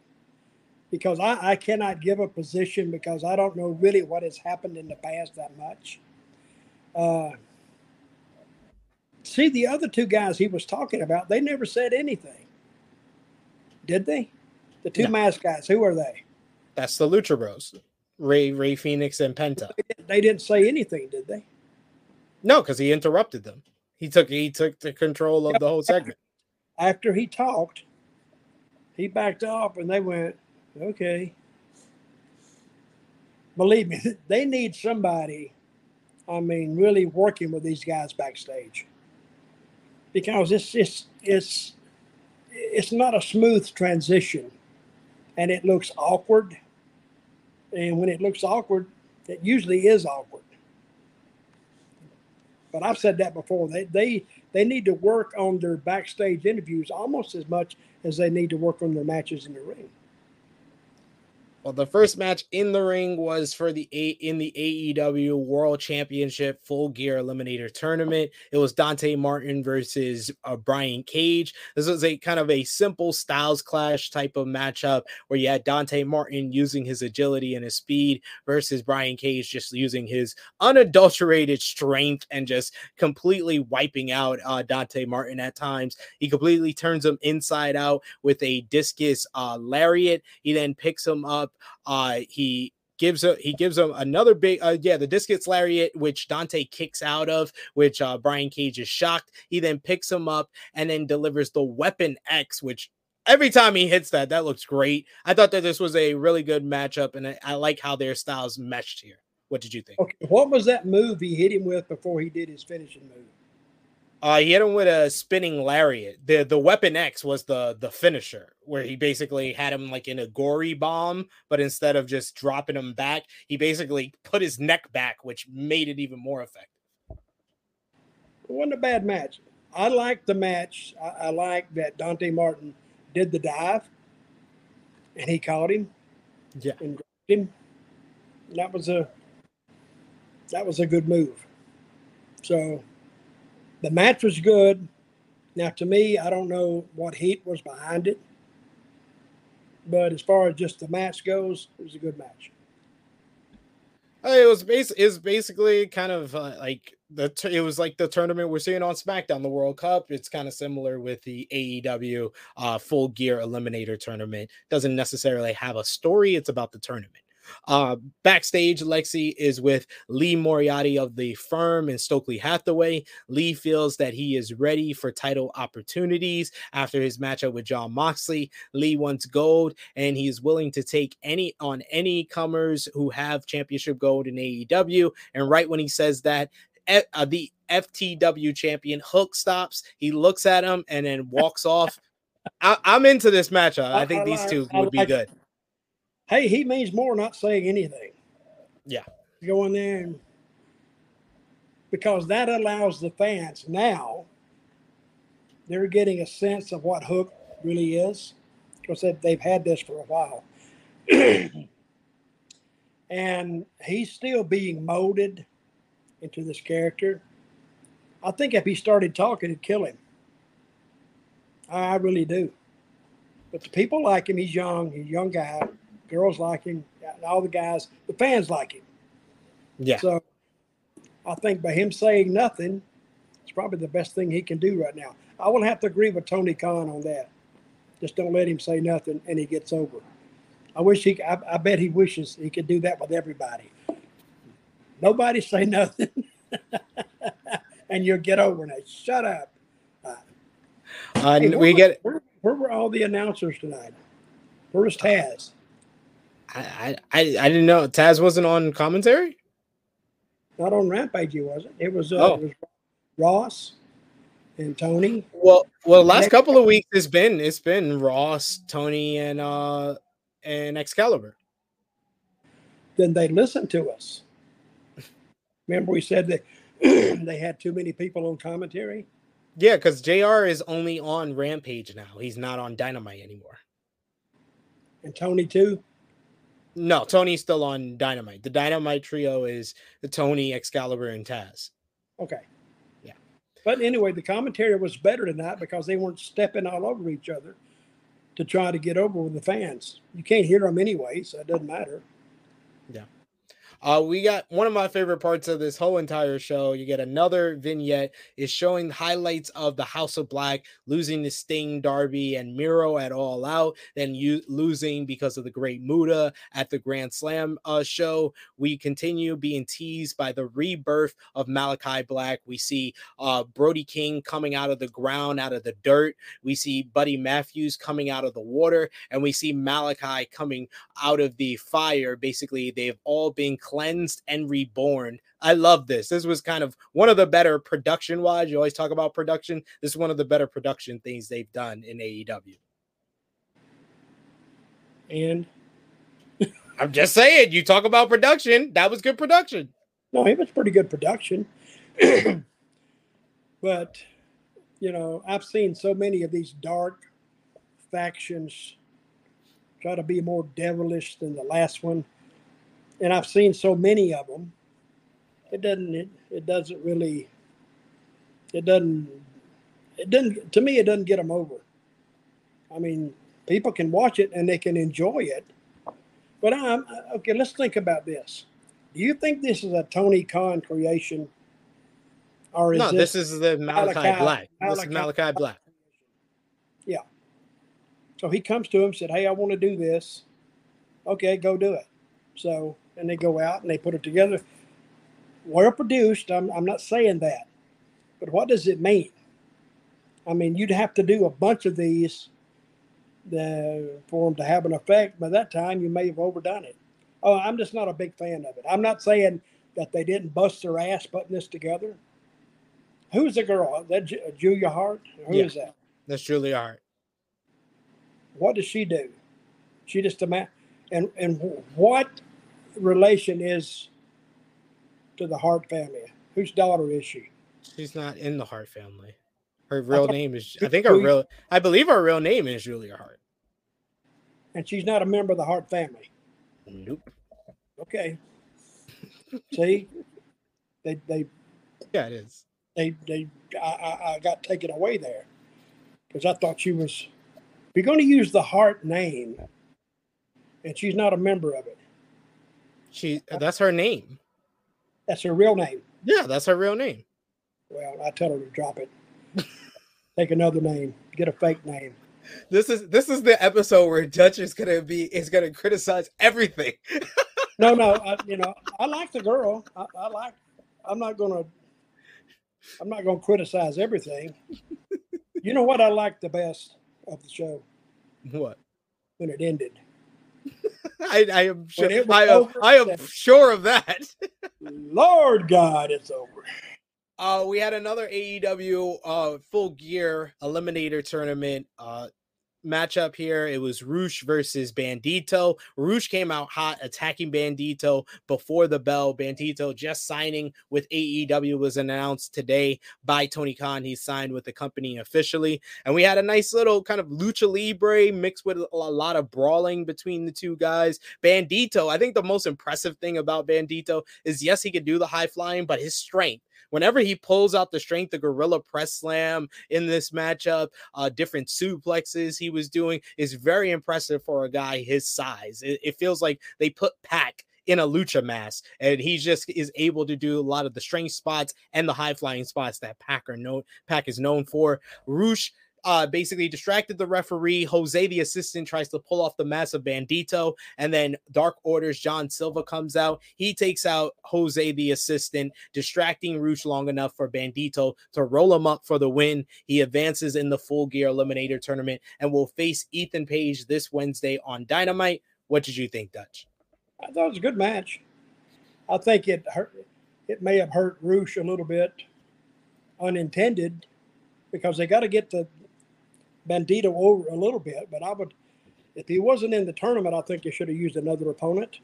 because I, I cannot give a position because I don't know really what has happened in the past that much. Uh, see, the other two guys he was talking about, they never said anything, did they? The two No. mask guys, who are they? That's the Lucha Bros. Ray Rey Fenix and Penta. They didn't say anything, did they? No, because he interrupted them. He took he took the control of the whole segment. After he talked, he backed off and they went, okay. Believe me, they need somebody, I mean, really working with these guys backstage. Because it's it's it's it's not a smooth transition and it looks awkward. And when it looks awkward, it usually is awkward. But I've said that before. They they they need to work on their backstage interviews almost as much as they need to work on their matches in the ring. Well, the first match in the ring was for the A in the AEW World Championship Full Gear Eliminator Tournament. It was Dante Martin versus uh, Brian Cage. This was a kind of a simple Styles Clash type of matchup where you had Dante Martin using his agility and his speed versus Brian Cage just using his unadulterated strength and just completely wiping out uh, Dante Martin at times. He completely turns him inside out with a discus uh, lariat. He then picks him up. Uh, he gives a he gives him another big uh yeah the discus lariat which dante kicks out of which uh brian cage is shocked. He then picks him up and then delivers the weapon x which every time he hits that that looks great. I thought that this was a really good matchup and i, I like how their styles meshed here. What did you think? Okay, what was that move he hit him with before he did his finishing move? Uh, he hit him with a spinning lariat. The the weapon X was the the finisher, where he basically had him like in a gory bomb, but instead of just dropping him back, he basically put his neck back, which made it even more effective. It wasn't a bad match. I liked the match. I, I like that Dante Martin did the dive and he caught him Yeah. and grabbed him. That was a that was a good move. So the match was good. Now to me, I don't know what heat was behind it. But as far as just the match goes, it was a good match. Uh, It was was basically kind of uh, like the t- it was like the tournament we're seeing on SmackDown, the World Cup. It's kind of similar with the AEW uh, Full Gear Eliminator tournament. Doesn't necessarily have a story. It's about the tournament. Uh, backstage, Lexi is with Lee Moriarty of the firm and Stokely Hathaway. Lee feels that he is ready for title opportunities after his matchup with Jon Moxley. Lee wants gold and he is willing to take any on any comers who have championship gold in AEW. And right when he says that, uh, the FTW champion Hook stops. He looks at him and then walks off. I, I'm into this matchup. I I- think I these two I would be good. Hey, he means more not saying anything. Yeah. Go in there and because that allows the fans now they're getting a sense of what Hook really is because they've, they've had this for a while. and he's still being molded into this character. I think if he started talking, it'd kill him. I I really do. But the people like him. He's young. He's a young guy. Girls like him. All the guys, the fans like him. Yeah. So I think by him saying nothing, it's probably the best thing he can do right now. I will have to agree with Tony Khan on that. Just don't let him say nothing and he gets over. I wish he, I, I bet he wishes he could do that with everybody. Nobody say nothing and you'll get over it. Shut up. Uh, Hey, we were- get. Where, where were all the announcers tonight? Where was Taz? I, I I didn't know Taz wasn't on commentary. Not on Rampage, he wasn't. It was, uh, Oh. it was Ross and Tony. Well, well, last couple of weeks it's been it's been Ross, Tony, and uh and Excalibur. then they listened to us. Remember, we said that they had too many people on commentary. Yeah, because JR is only on Rampage now. He's not on Dynamite anymore. And Tony, too. No, Tony's still on Dynamite. The Dynamite trio is the Tony, Excalibur, and Taz. Okay. Yeah. But anyway, the commentary was better tonight because they weren't stepping all over each other. to try to get over with the fans. You can't hear them anyway, so it doesn't matter. Uh, we got one of my favorite parts of this whole entire show. You get another vignette is showing highlights of the House of Black losing the Sting, Darby, and Miro at All Out, then you losing because of the Great Muta at the Grand Slam uh, show. We continue being teased by the rebirth of Malachi Black. We see uh, Brody King coming out of the ground, out of the dirt. We see Buddy Matthews coming out of the water, and we see Malachi coming out of the fire. Basically, they've all been cleansed and reborn. I love this. This was kind of one of the better production wise. You always talk about production. This is one of the better production things they've done in AEW. And I'm just saying, you talk about production. That was good production. no, it was pretty good production. but you know, I've seen so many of these dark factions try to be more devilish than the last one, and I've seen so many of them. It doesn't. It, it doesn't really. It doesn't. It doesn't. To me, it doesn't get them over. I mean, people can watch it and they can enjoy it, but I'm okay. Let's think about this. Do you think this is a Tony Khan creation, or is No, this, this is the Malachi, Malachi- Black. This is Malachi- Malachi Black. So he comes to him, said, "Hey, I want to do this." Okay, go do it. So, and they go out and they put it together. Well produced. I'm, I'm not saying that, but what does it mean? I mean, you'd have to do a bunch of these the, for them to have an effect. By that time, you may have overdone it. Oh, I'm just not a big fan of it. I'm not saying that they didn't bust their ass putting this together. Who's the girl? Is that Ju- uh, Julia Hart? Who is Yeah. that? That's Julia Hart. what does she do? She just a man, and and what relation is to the Hart family? Whose daughter is she? She's not in the Hart family. Her real thought- name is I think her real I believe her real name is Julia Hart. And she's not a member of the Hart family. Nope. Okay. See, they they Yeah, it is. they they I, I, I got taken away there because I thought she was. If you're going to use the Hart name, and she's not a member of it, She that's her name. that's her real name. Yeah, that's her real name. Well, I tell her to drop it. Take another name. Get a fake name. This is this is the episode where Dutch is gonna be is gonna criticize everything. No, no, I, you know, I like the girl. I, I like. I'm not gonna. I'm not gonna criticize everything. You know what I liked the best of the show what? when it ended. I, I am sure I am, over, I am sure of that. Lord God, it's over. Uh, we had another AEW uh full gear eliminator tournament uh matchup here. It was Rush versus Bandito. Rush came out hot attacking Bandito before the bell. Bandito just signing with AEW was announced today by Tony Khan. He signed with the company officially. And we had a nice little kind of lucha libre mixed with a lot of brawling between the two guys. Bandito, I think the most impressive thing about Bandito is yes, he could do the high flying, but his strength whenever he pulls out the strength, the gorilla press slam in this matchup, uh, different suplexes he was doing is very impressive for a guy his size. It, it feels like they put Pac in a lucha mask, and he just is able to do a lot of the strength spots and the high flying spots that Pac are known Pac is known for. Rush uh, basically distracted the referee. Jose, the assistant, tries to pull off the mask of Bandito, and then Dark Orders John Silva comes out. He takes out Jose, the assistant, distracting Rush long enough for Bandito to roll him up for the win. He advances in the full gear eliminator tournament and will face Ethan Page this Wednesday on Dynamite. What did you think, Dutch? I thought it was a good match. I think it hurt. It may have hurt Rush a little bit, unintended, because they got to get the Bandito over a little bit. But I would, if he wasn't in the tournament, I think they should have used another opponent.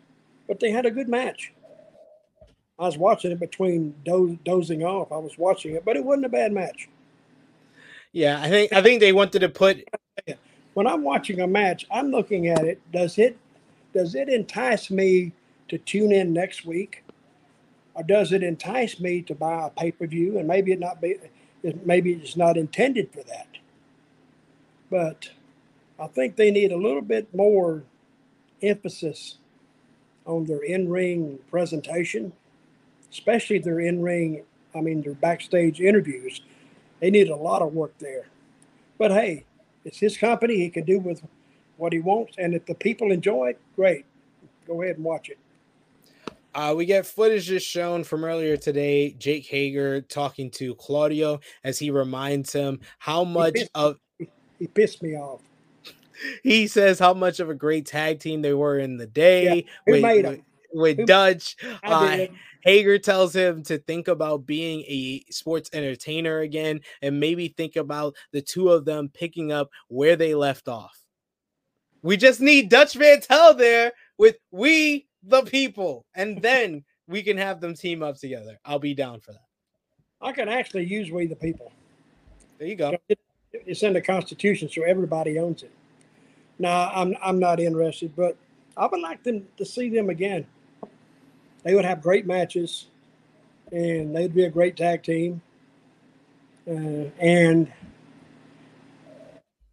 But they had a good match. I was watching it between doze, dozing off. I was watching it, but it wasn't a bad match. Yeah, I think I think they wanted to put when I'm watching a match, I'm looking at it. Does it does it entice me to tune in next week, or does it entice me to buy a pay per view? And maybe it not be, maybe it's not intended for that. But I think they need a little bit more emphasis on their in ring presentation, especially their in ring, I mean, their backstage interviews. They need a lot of work there. But hey, it's his company. He can do with what he wants. And if the people enjoy it, great. Go ahead and watch it. Uh, we get footage just shown from earlier today. Jake Hager talking to Claudio as he reminds him how much of he pissed me off. He says how much of a great tag team they were in the day yeah, who made with, with who, Dutch. Uh. Hager tells him to think about being a sports entertainer again and maybe think about the two of them picking up where they left off. We just need Dutch Mantell there with we the people, and then we can have them team up together. I'll be down for that. I can actually use we the people. There you go. It's in the Constitution, so everybody owns it. Now, I'm I'm not interested, but I would like them to see them again. They would have great matches, and they'd be a great tag team. Uh, and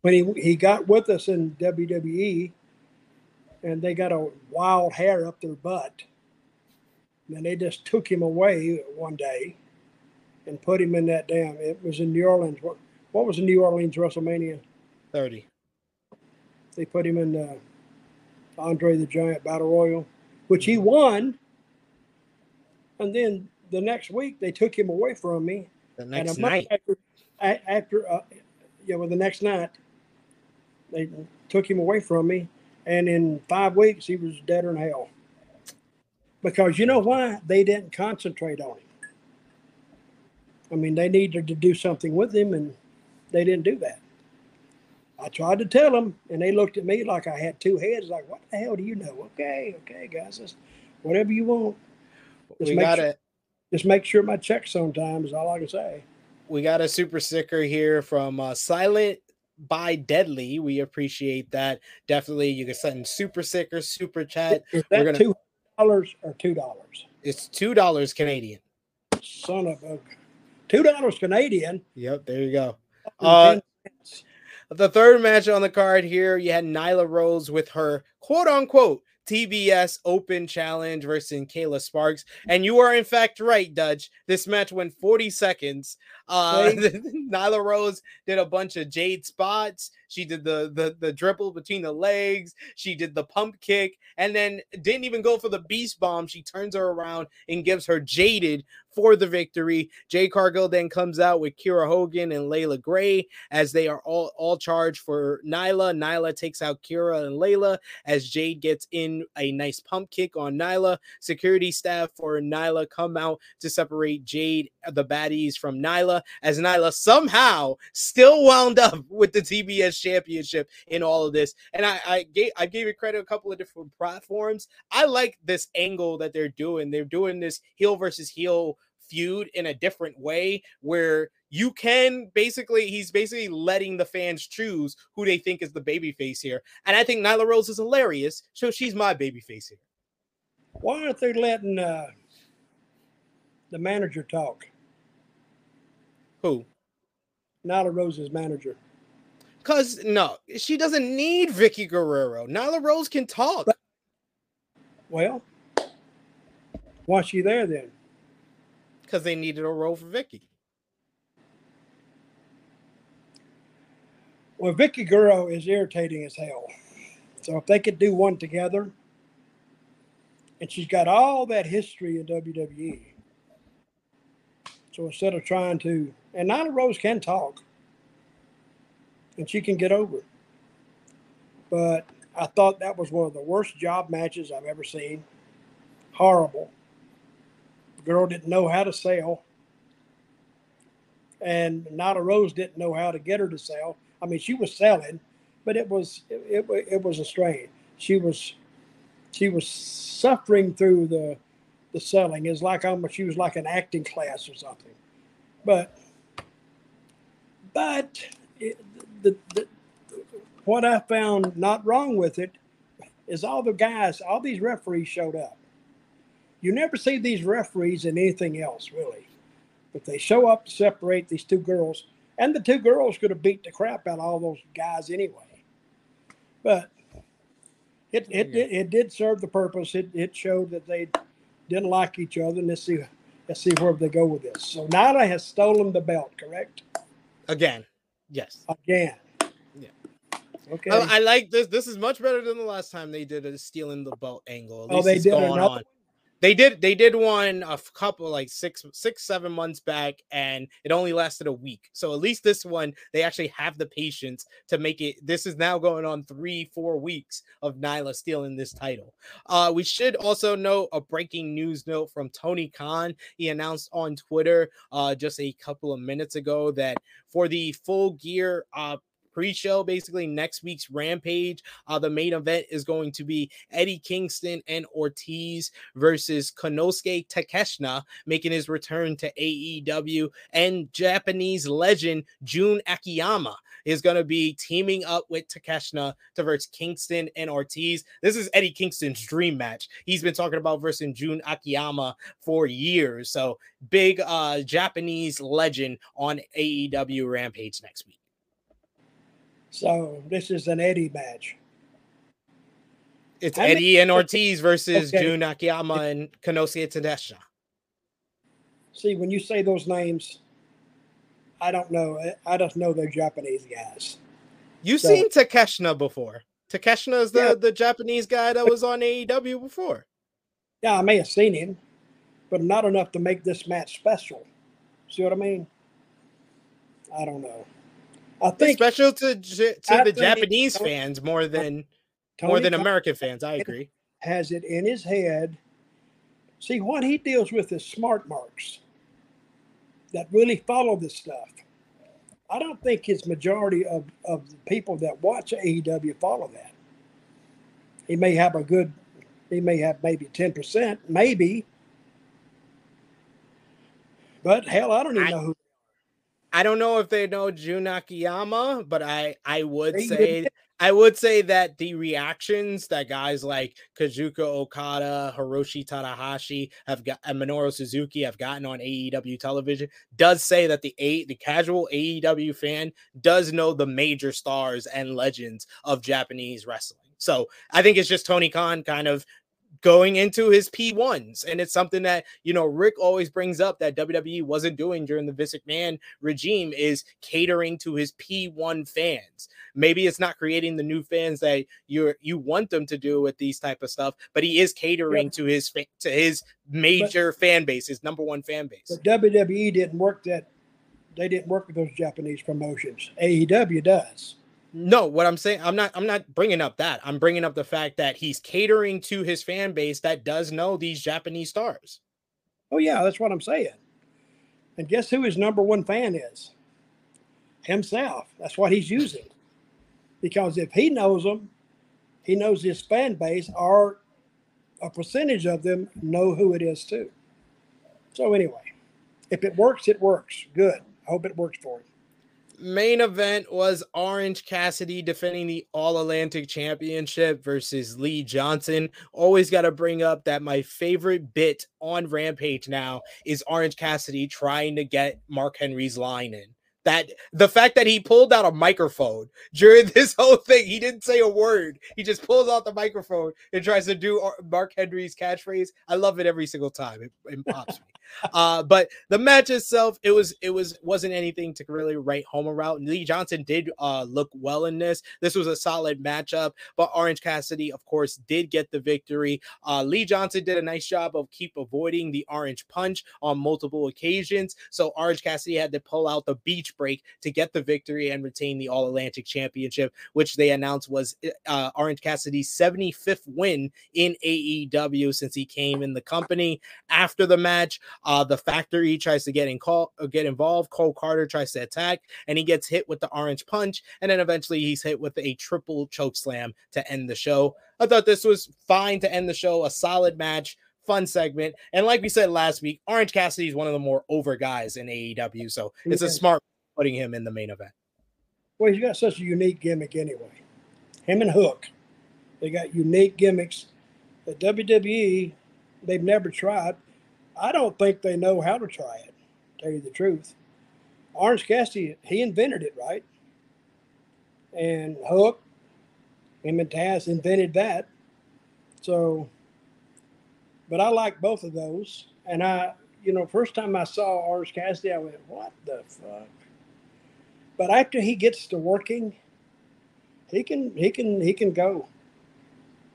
when he he got with us in WWE, and they got a wild hair up their butt, and they just took him away one day, and put him in that damn. It was in New Orleans. What what was the New Orleans WrestleMania? Thirty they put him in the Andre the Giant Battle Royal, which he won. And then the next week they took him away from me. The next night. After, after uh, yeah, well, the next night they took him away from me, and in five weeks he was deader than hell. Because you know why? They didn't concentrate on him. I mean, they needed to do something with him, and they didn't do that. I tried to tell them, and they looked at me like I had two heads. Like, what the hell do you know? Okay, okay, guys, just whatever you want. Just we got sure, it. Just make sure my check's on time is all I can say. We got a super sticker here from uh, Silent by Deadly. We appreciate that. Definitely, you can send super sticker, super chat. Is that gonna, two dollars or two dollars? It's two dollars Canadian. Son of a two dollars Canadian. Yep, there you go. Uh, the third match on the card here, you had Nyla Rose with her quote unquote TBS Open Challenge versus Kayla Sparks. And you are in fact right, Dutch. This match went 40 seconds. Uh Nyla Rose did a bunch of jade spots. She did the, the the dribble between the legs. She did the pump kick, and then didn't even go for the beast bomb. She turns her around and gives her jaded for the victory. Jade Cargill then comes out with Kiera Hogan and Leila Grey as they are all all charged for Nyla. Nyla takes out Kiera and Leila as Jade gets in a nice pump kick on Nyla. Security staff for Nyla come out to separate Jade, the baddies, from Nyla as Nyla somehow still wound up with the TBS championship in all of this. And I, I gave I gave it credit a couple of different platforms. I like this angle that they're doing. They're doing this heel versus heel feud in a different way where you can basically he's basically letting the fans choose who they think is the baby face here. And I think Nyla Rose is hilarious, so she's my baby face here. Why aren't they letting uh, the manager talk? Who? Nyla Rose's manager. Cause no, she doesn't need Vickie Guerrero. Nyla Rose can talk. Well, why's she there then? Because they needed a role for Vickie. Well, Vickie Guerrero is irritating as hell. So if they could do one together, and she's got all that history in WWE. So instead of trying to, and Nyla Rose can talk, and she can get over it. But I thought that was one of the worst job matches I've ever seen. Horrible. The girl didn't know how to sell. And Nyla Rose didn't know how to get her to sell. I mean, she was selling, but it was it, it, it was a strain. She was she was suffering through the the selling. It's like almost she was like an acting class or something. But but it, the, the what I found not wrong with it is all the guys, all these referees showed up. You never see these referees in anything else, really. But they show up to separate these two girls, and the two girls could have beat the crap out of all those guys anyway. But it it, it, it did serve the purpose. It it showed that they didn't like each other. And let's see let's see where they go with this. So Nyla has stolen the belt, correct? Again, yes. Again. Yeah. Okay. I, I like this. This is much better than the last time they did a stealing the belt angle. At oh, least they it's did going another. on. They did they did one a couple like six six seven months back, and it only lasted a week. So at least this one they actually have the patience to make it. This is now going on three four weeks of Nyla stealing this title. Uh, we should also note a breaking news note from Tony Khan. He announced on Twitter uh, just a couple of minutes ago that for the full gear uh, pre-show basically next week's rampage. Uh the main event is going to be eddie kingston and ortiz versus konosuke takeshita making his return to aew and japanese legend jun akiyama is going to be teaming up with takeshita to versus kingston and ortiz. This is eddie kingston's dream match. He's been talking about versus jun akiyama for years. So big uh japanese legend on aew rampage next week So this is an Eddie match. It's many- Eddie and Ortiz versus Okay. Jun Akiyama and Konosuke Takeshita. See, when you say those names, I don't know. I- I just know they're Japanese guys. You've So- seen Takeshita before. Takeshita is the, Yeah. the Japanese guy that was on AEW before. Yeah, I may have seen him, but not enough to make this match special. See what I mean? I don't know. I It's think special to to I the Japanese fans more than more than American fans. I agree. has it in his head. See, what he deals with is smart marks that really follow this stuff. I don't think his majority of, of the people that watch AEW follow that. He may have a good, he may have maybe 10%, maybe. But hell, I don't even I- know who. I don't know if they know Jun Akiyama, but I I would say I would say that the reactions that guys like Kazuchika Okada, Hiroshi Tanahashi have got and Minoru Suzuki have gotten on AEW television does say that the a the casual AEW fan does know the major stars and legends of Japanese wrestling. So I think it's just Tony Khan kind of going into his P1s. And it's something that, you know, Rick always brings up that WWE wasn't doing during the Vince McMahon regime is catering to his P1 fans. Maybe it's not creating the new fans that you you want them to do with these type of stuff, but he is catering to his to his major fan base, his number one fan base. But WWE didn't work that. They didn't work with those Japanese promotions. AEW does. No, what I'm saying, I'm not I'm not bringing up that. I'm bringing up the fact that he's catering to his fan base that does know these Japanese stars. Oh yeah, that's what I'm saying. And guess who his number one fan is? Himself. That's what he's using. Because if he knows them, he knows his fan base, or a percentage of them know who it is too. So anyway, if it works, it works. Good. I hope it works for him. Main event was Orange Cassidy defending the All Atlantic Championship versus Lee Johnson. Always got to bring up that my favorite bit on Rampage now is Orange Cassidy trying to get Mark Henry's line in. That the fact that he pulled out a microphone during this whole thing, he didn't say a word. He just pulls out the microphone and tries to do Mark Henry's catchphrase. I love it every single time. It, it pops me. Uh, but the match itself, it was it was wasn't anything to really write home about. Lee Johnson did uh, look well in this. This was a solid matchup, but Orange Cassidy, of course, did get the victory. Uh, Lee Johnson did a nice job of keep avoiding the orange punch on multiple occasions. So Orange Cassidy had to pull out the beach break to get the victory and retain the All Atlantic Championship, which they announced was uh, Orange Cassidy's 75th win in AEW since he came in the company. After the match, uh, the factory tries to get in call uh, get involved. Cole Karter tries to attack, and he gets hit with the orange punch, and then eventually he's hit with a triple choke slam to end the show. I thought this was fine to end the show, a solid match, fun segment, and like we said last week, Orange Cassidy is one of the more over guys in AEW, so it's a smart putting him in the main event. Well, he's got such a unique gimmick anyway. Him and Hook, they got unique gimmicks that WWE they've never tried. I don't think they know how to try it. Tell you the truth, Orange Cassidy he invented it, right? And Hook, Him and Taz invented that. So, but I like both of those. And I, you know, first time I saw Orange Cassidy, I went, "What the fuck?" But after he gets to working, he can he can he can go.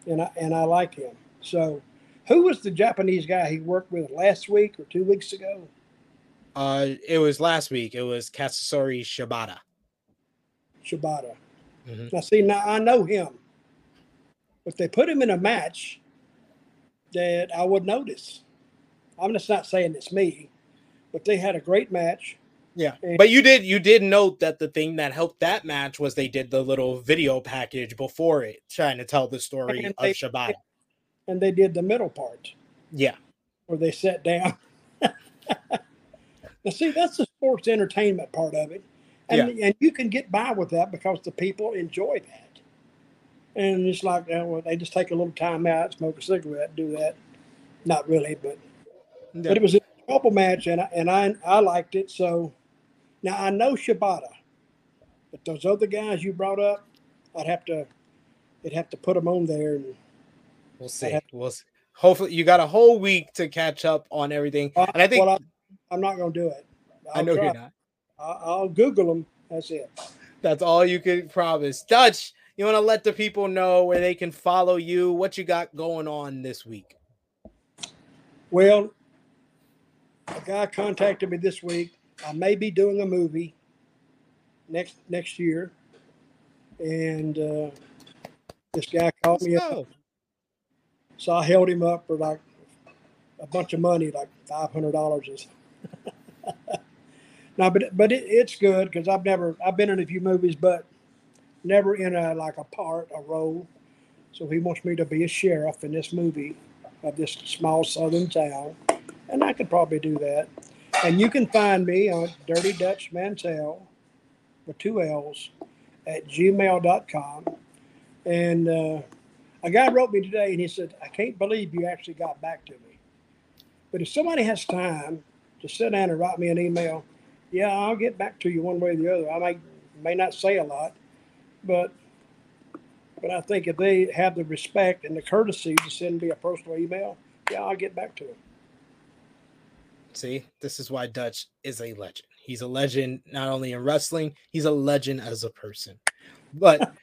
And I and I like him. So, who was the Japanese guy he worked with last week or two weeks ago? Uh, it was last week. It was Katsuyori Shibata. Shibata. Mm-hmm. Now, see, now I know him, but they put him in a match that I would notice. I'm just not saying it's me, but they had a great match. Yeah, but you did you did note that the thing that helped that match was they did the little video package before it, trying to tell the story of they, Shibata. And they did the middle part. Yeah, where they sat down. now, see, that's the sports entertainment part of it, and yeah. and you can get by with that because the people enjoy that. And it's like, uh, well, they just take a little time out, smoke a cigarette, do that. Not really, but but it was a couple match, and I, and I I liked it. So now I know Shibata, but those other guys you brought up, I'd have to, I'd have to put them on there, and we'll see. To, we'll see. Hopefully, you got a whole week to catch up on everything, uh, and I think well, I, am not going to do it. I'll i know try. you're not. I'll, I'll Google them. That's it. That's all you can promise, Dutch. You want to let the people know where they can follow you, what you got going on this week. Well, a guy contacted me this week I may be doing a movie next next year, and uh, this guy called me up. So I held him up for like a bunch of money, like five hundred dollars. no, but but it, it's good because I've never I've been in a few movies, but never in a like a part, a role. So he wants me to be a sheriff in this movie of this small southern town, and I could probably do that. And you can find me on Dirty Dutch Mantell with two L's at gmail.com. And uh, a guy wrote me today and he said, I can't believe you actually got back to me. But if somebody has time to sit down and write me an email, yeah, I'll get back to you one way or the other. I may, may not say a lot, but but I think if they have the respect and the courtesy to send me a personal email, yeah, I'll get back to them. See, this is why Dutch is a legend. He's a legend not only in wrestling, he's a legend as a person. But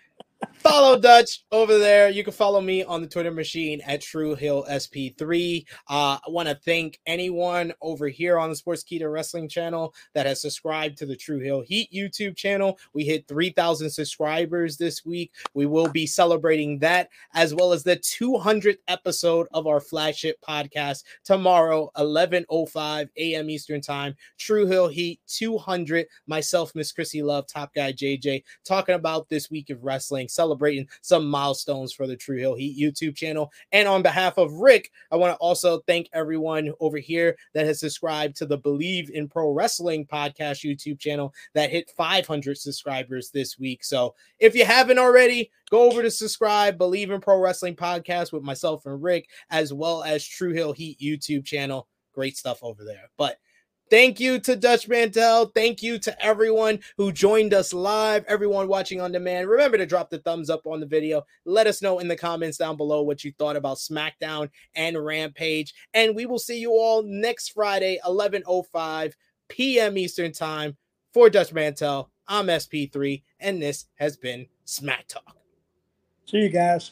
follow Dutch over there. You can follow me on the Twitter machine at True Hill SP3. Uh, I want to thank anyone over here on the Sportskeeda Wrestling channel that has subscribed to the True Hill Heat YouTube channel. We hit 3,000 subscribers this week. We will be celebrating that as well as the 200th episode of our flagship podcast tomorrow, 11:05 a.m. Eastern Time. True Hill Heat 200. Myself, Miss Chrissy Love, Top Guy JJ, talking about this week of wrestling, celebrating some milestones for the True Hill Heat YouTube channel. And on behalf of Rick, I want to also thank everyone over here that has subscribed to the Believe in Pro Wrestling podcast YouTube channel that hit 500 subscribers this week. So if you haven't already, go over to subscribe, Believe in Pro Wrestling podcast with myself and Rick, as well as True Hill Heat YouTube channel. Great stuff over there. But Thank you to Dutch Mantell. Thank you to everyone who joined us live, everyone watching on demand. Remember to drop the thumbs up on the video. Let us know in the comments down below what you thought about SmackDown and Rampage. And we will see you all next Friday, 11.05 p.m. Eastern Time. For Dutch Mantell, I'm SP3, and this has been Smack Talk. See you guys.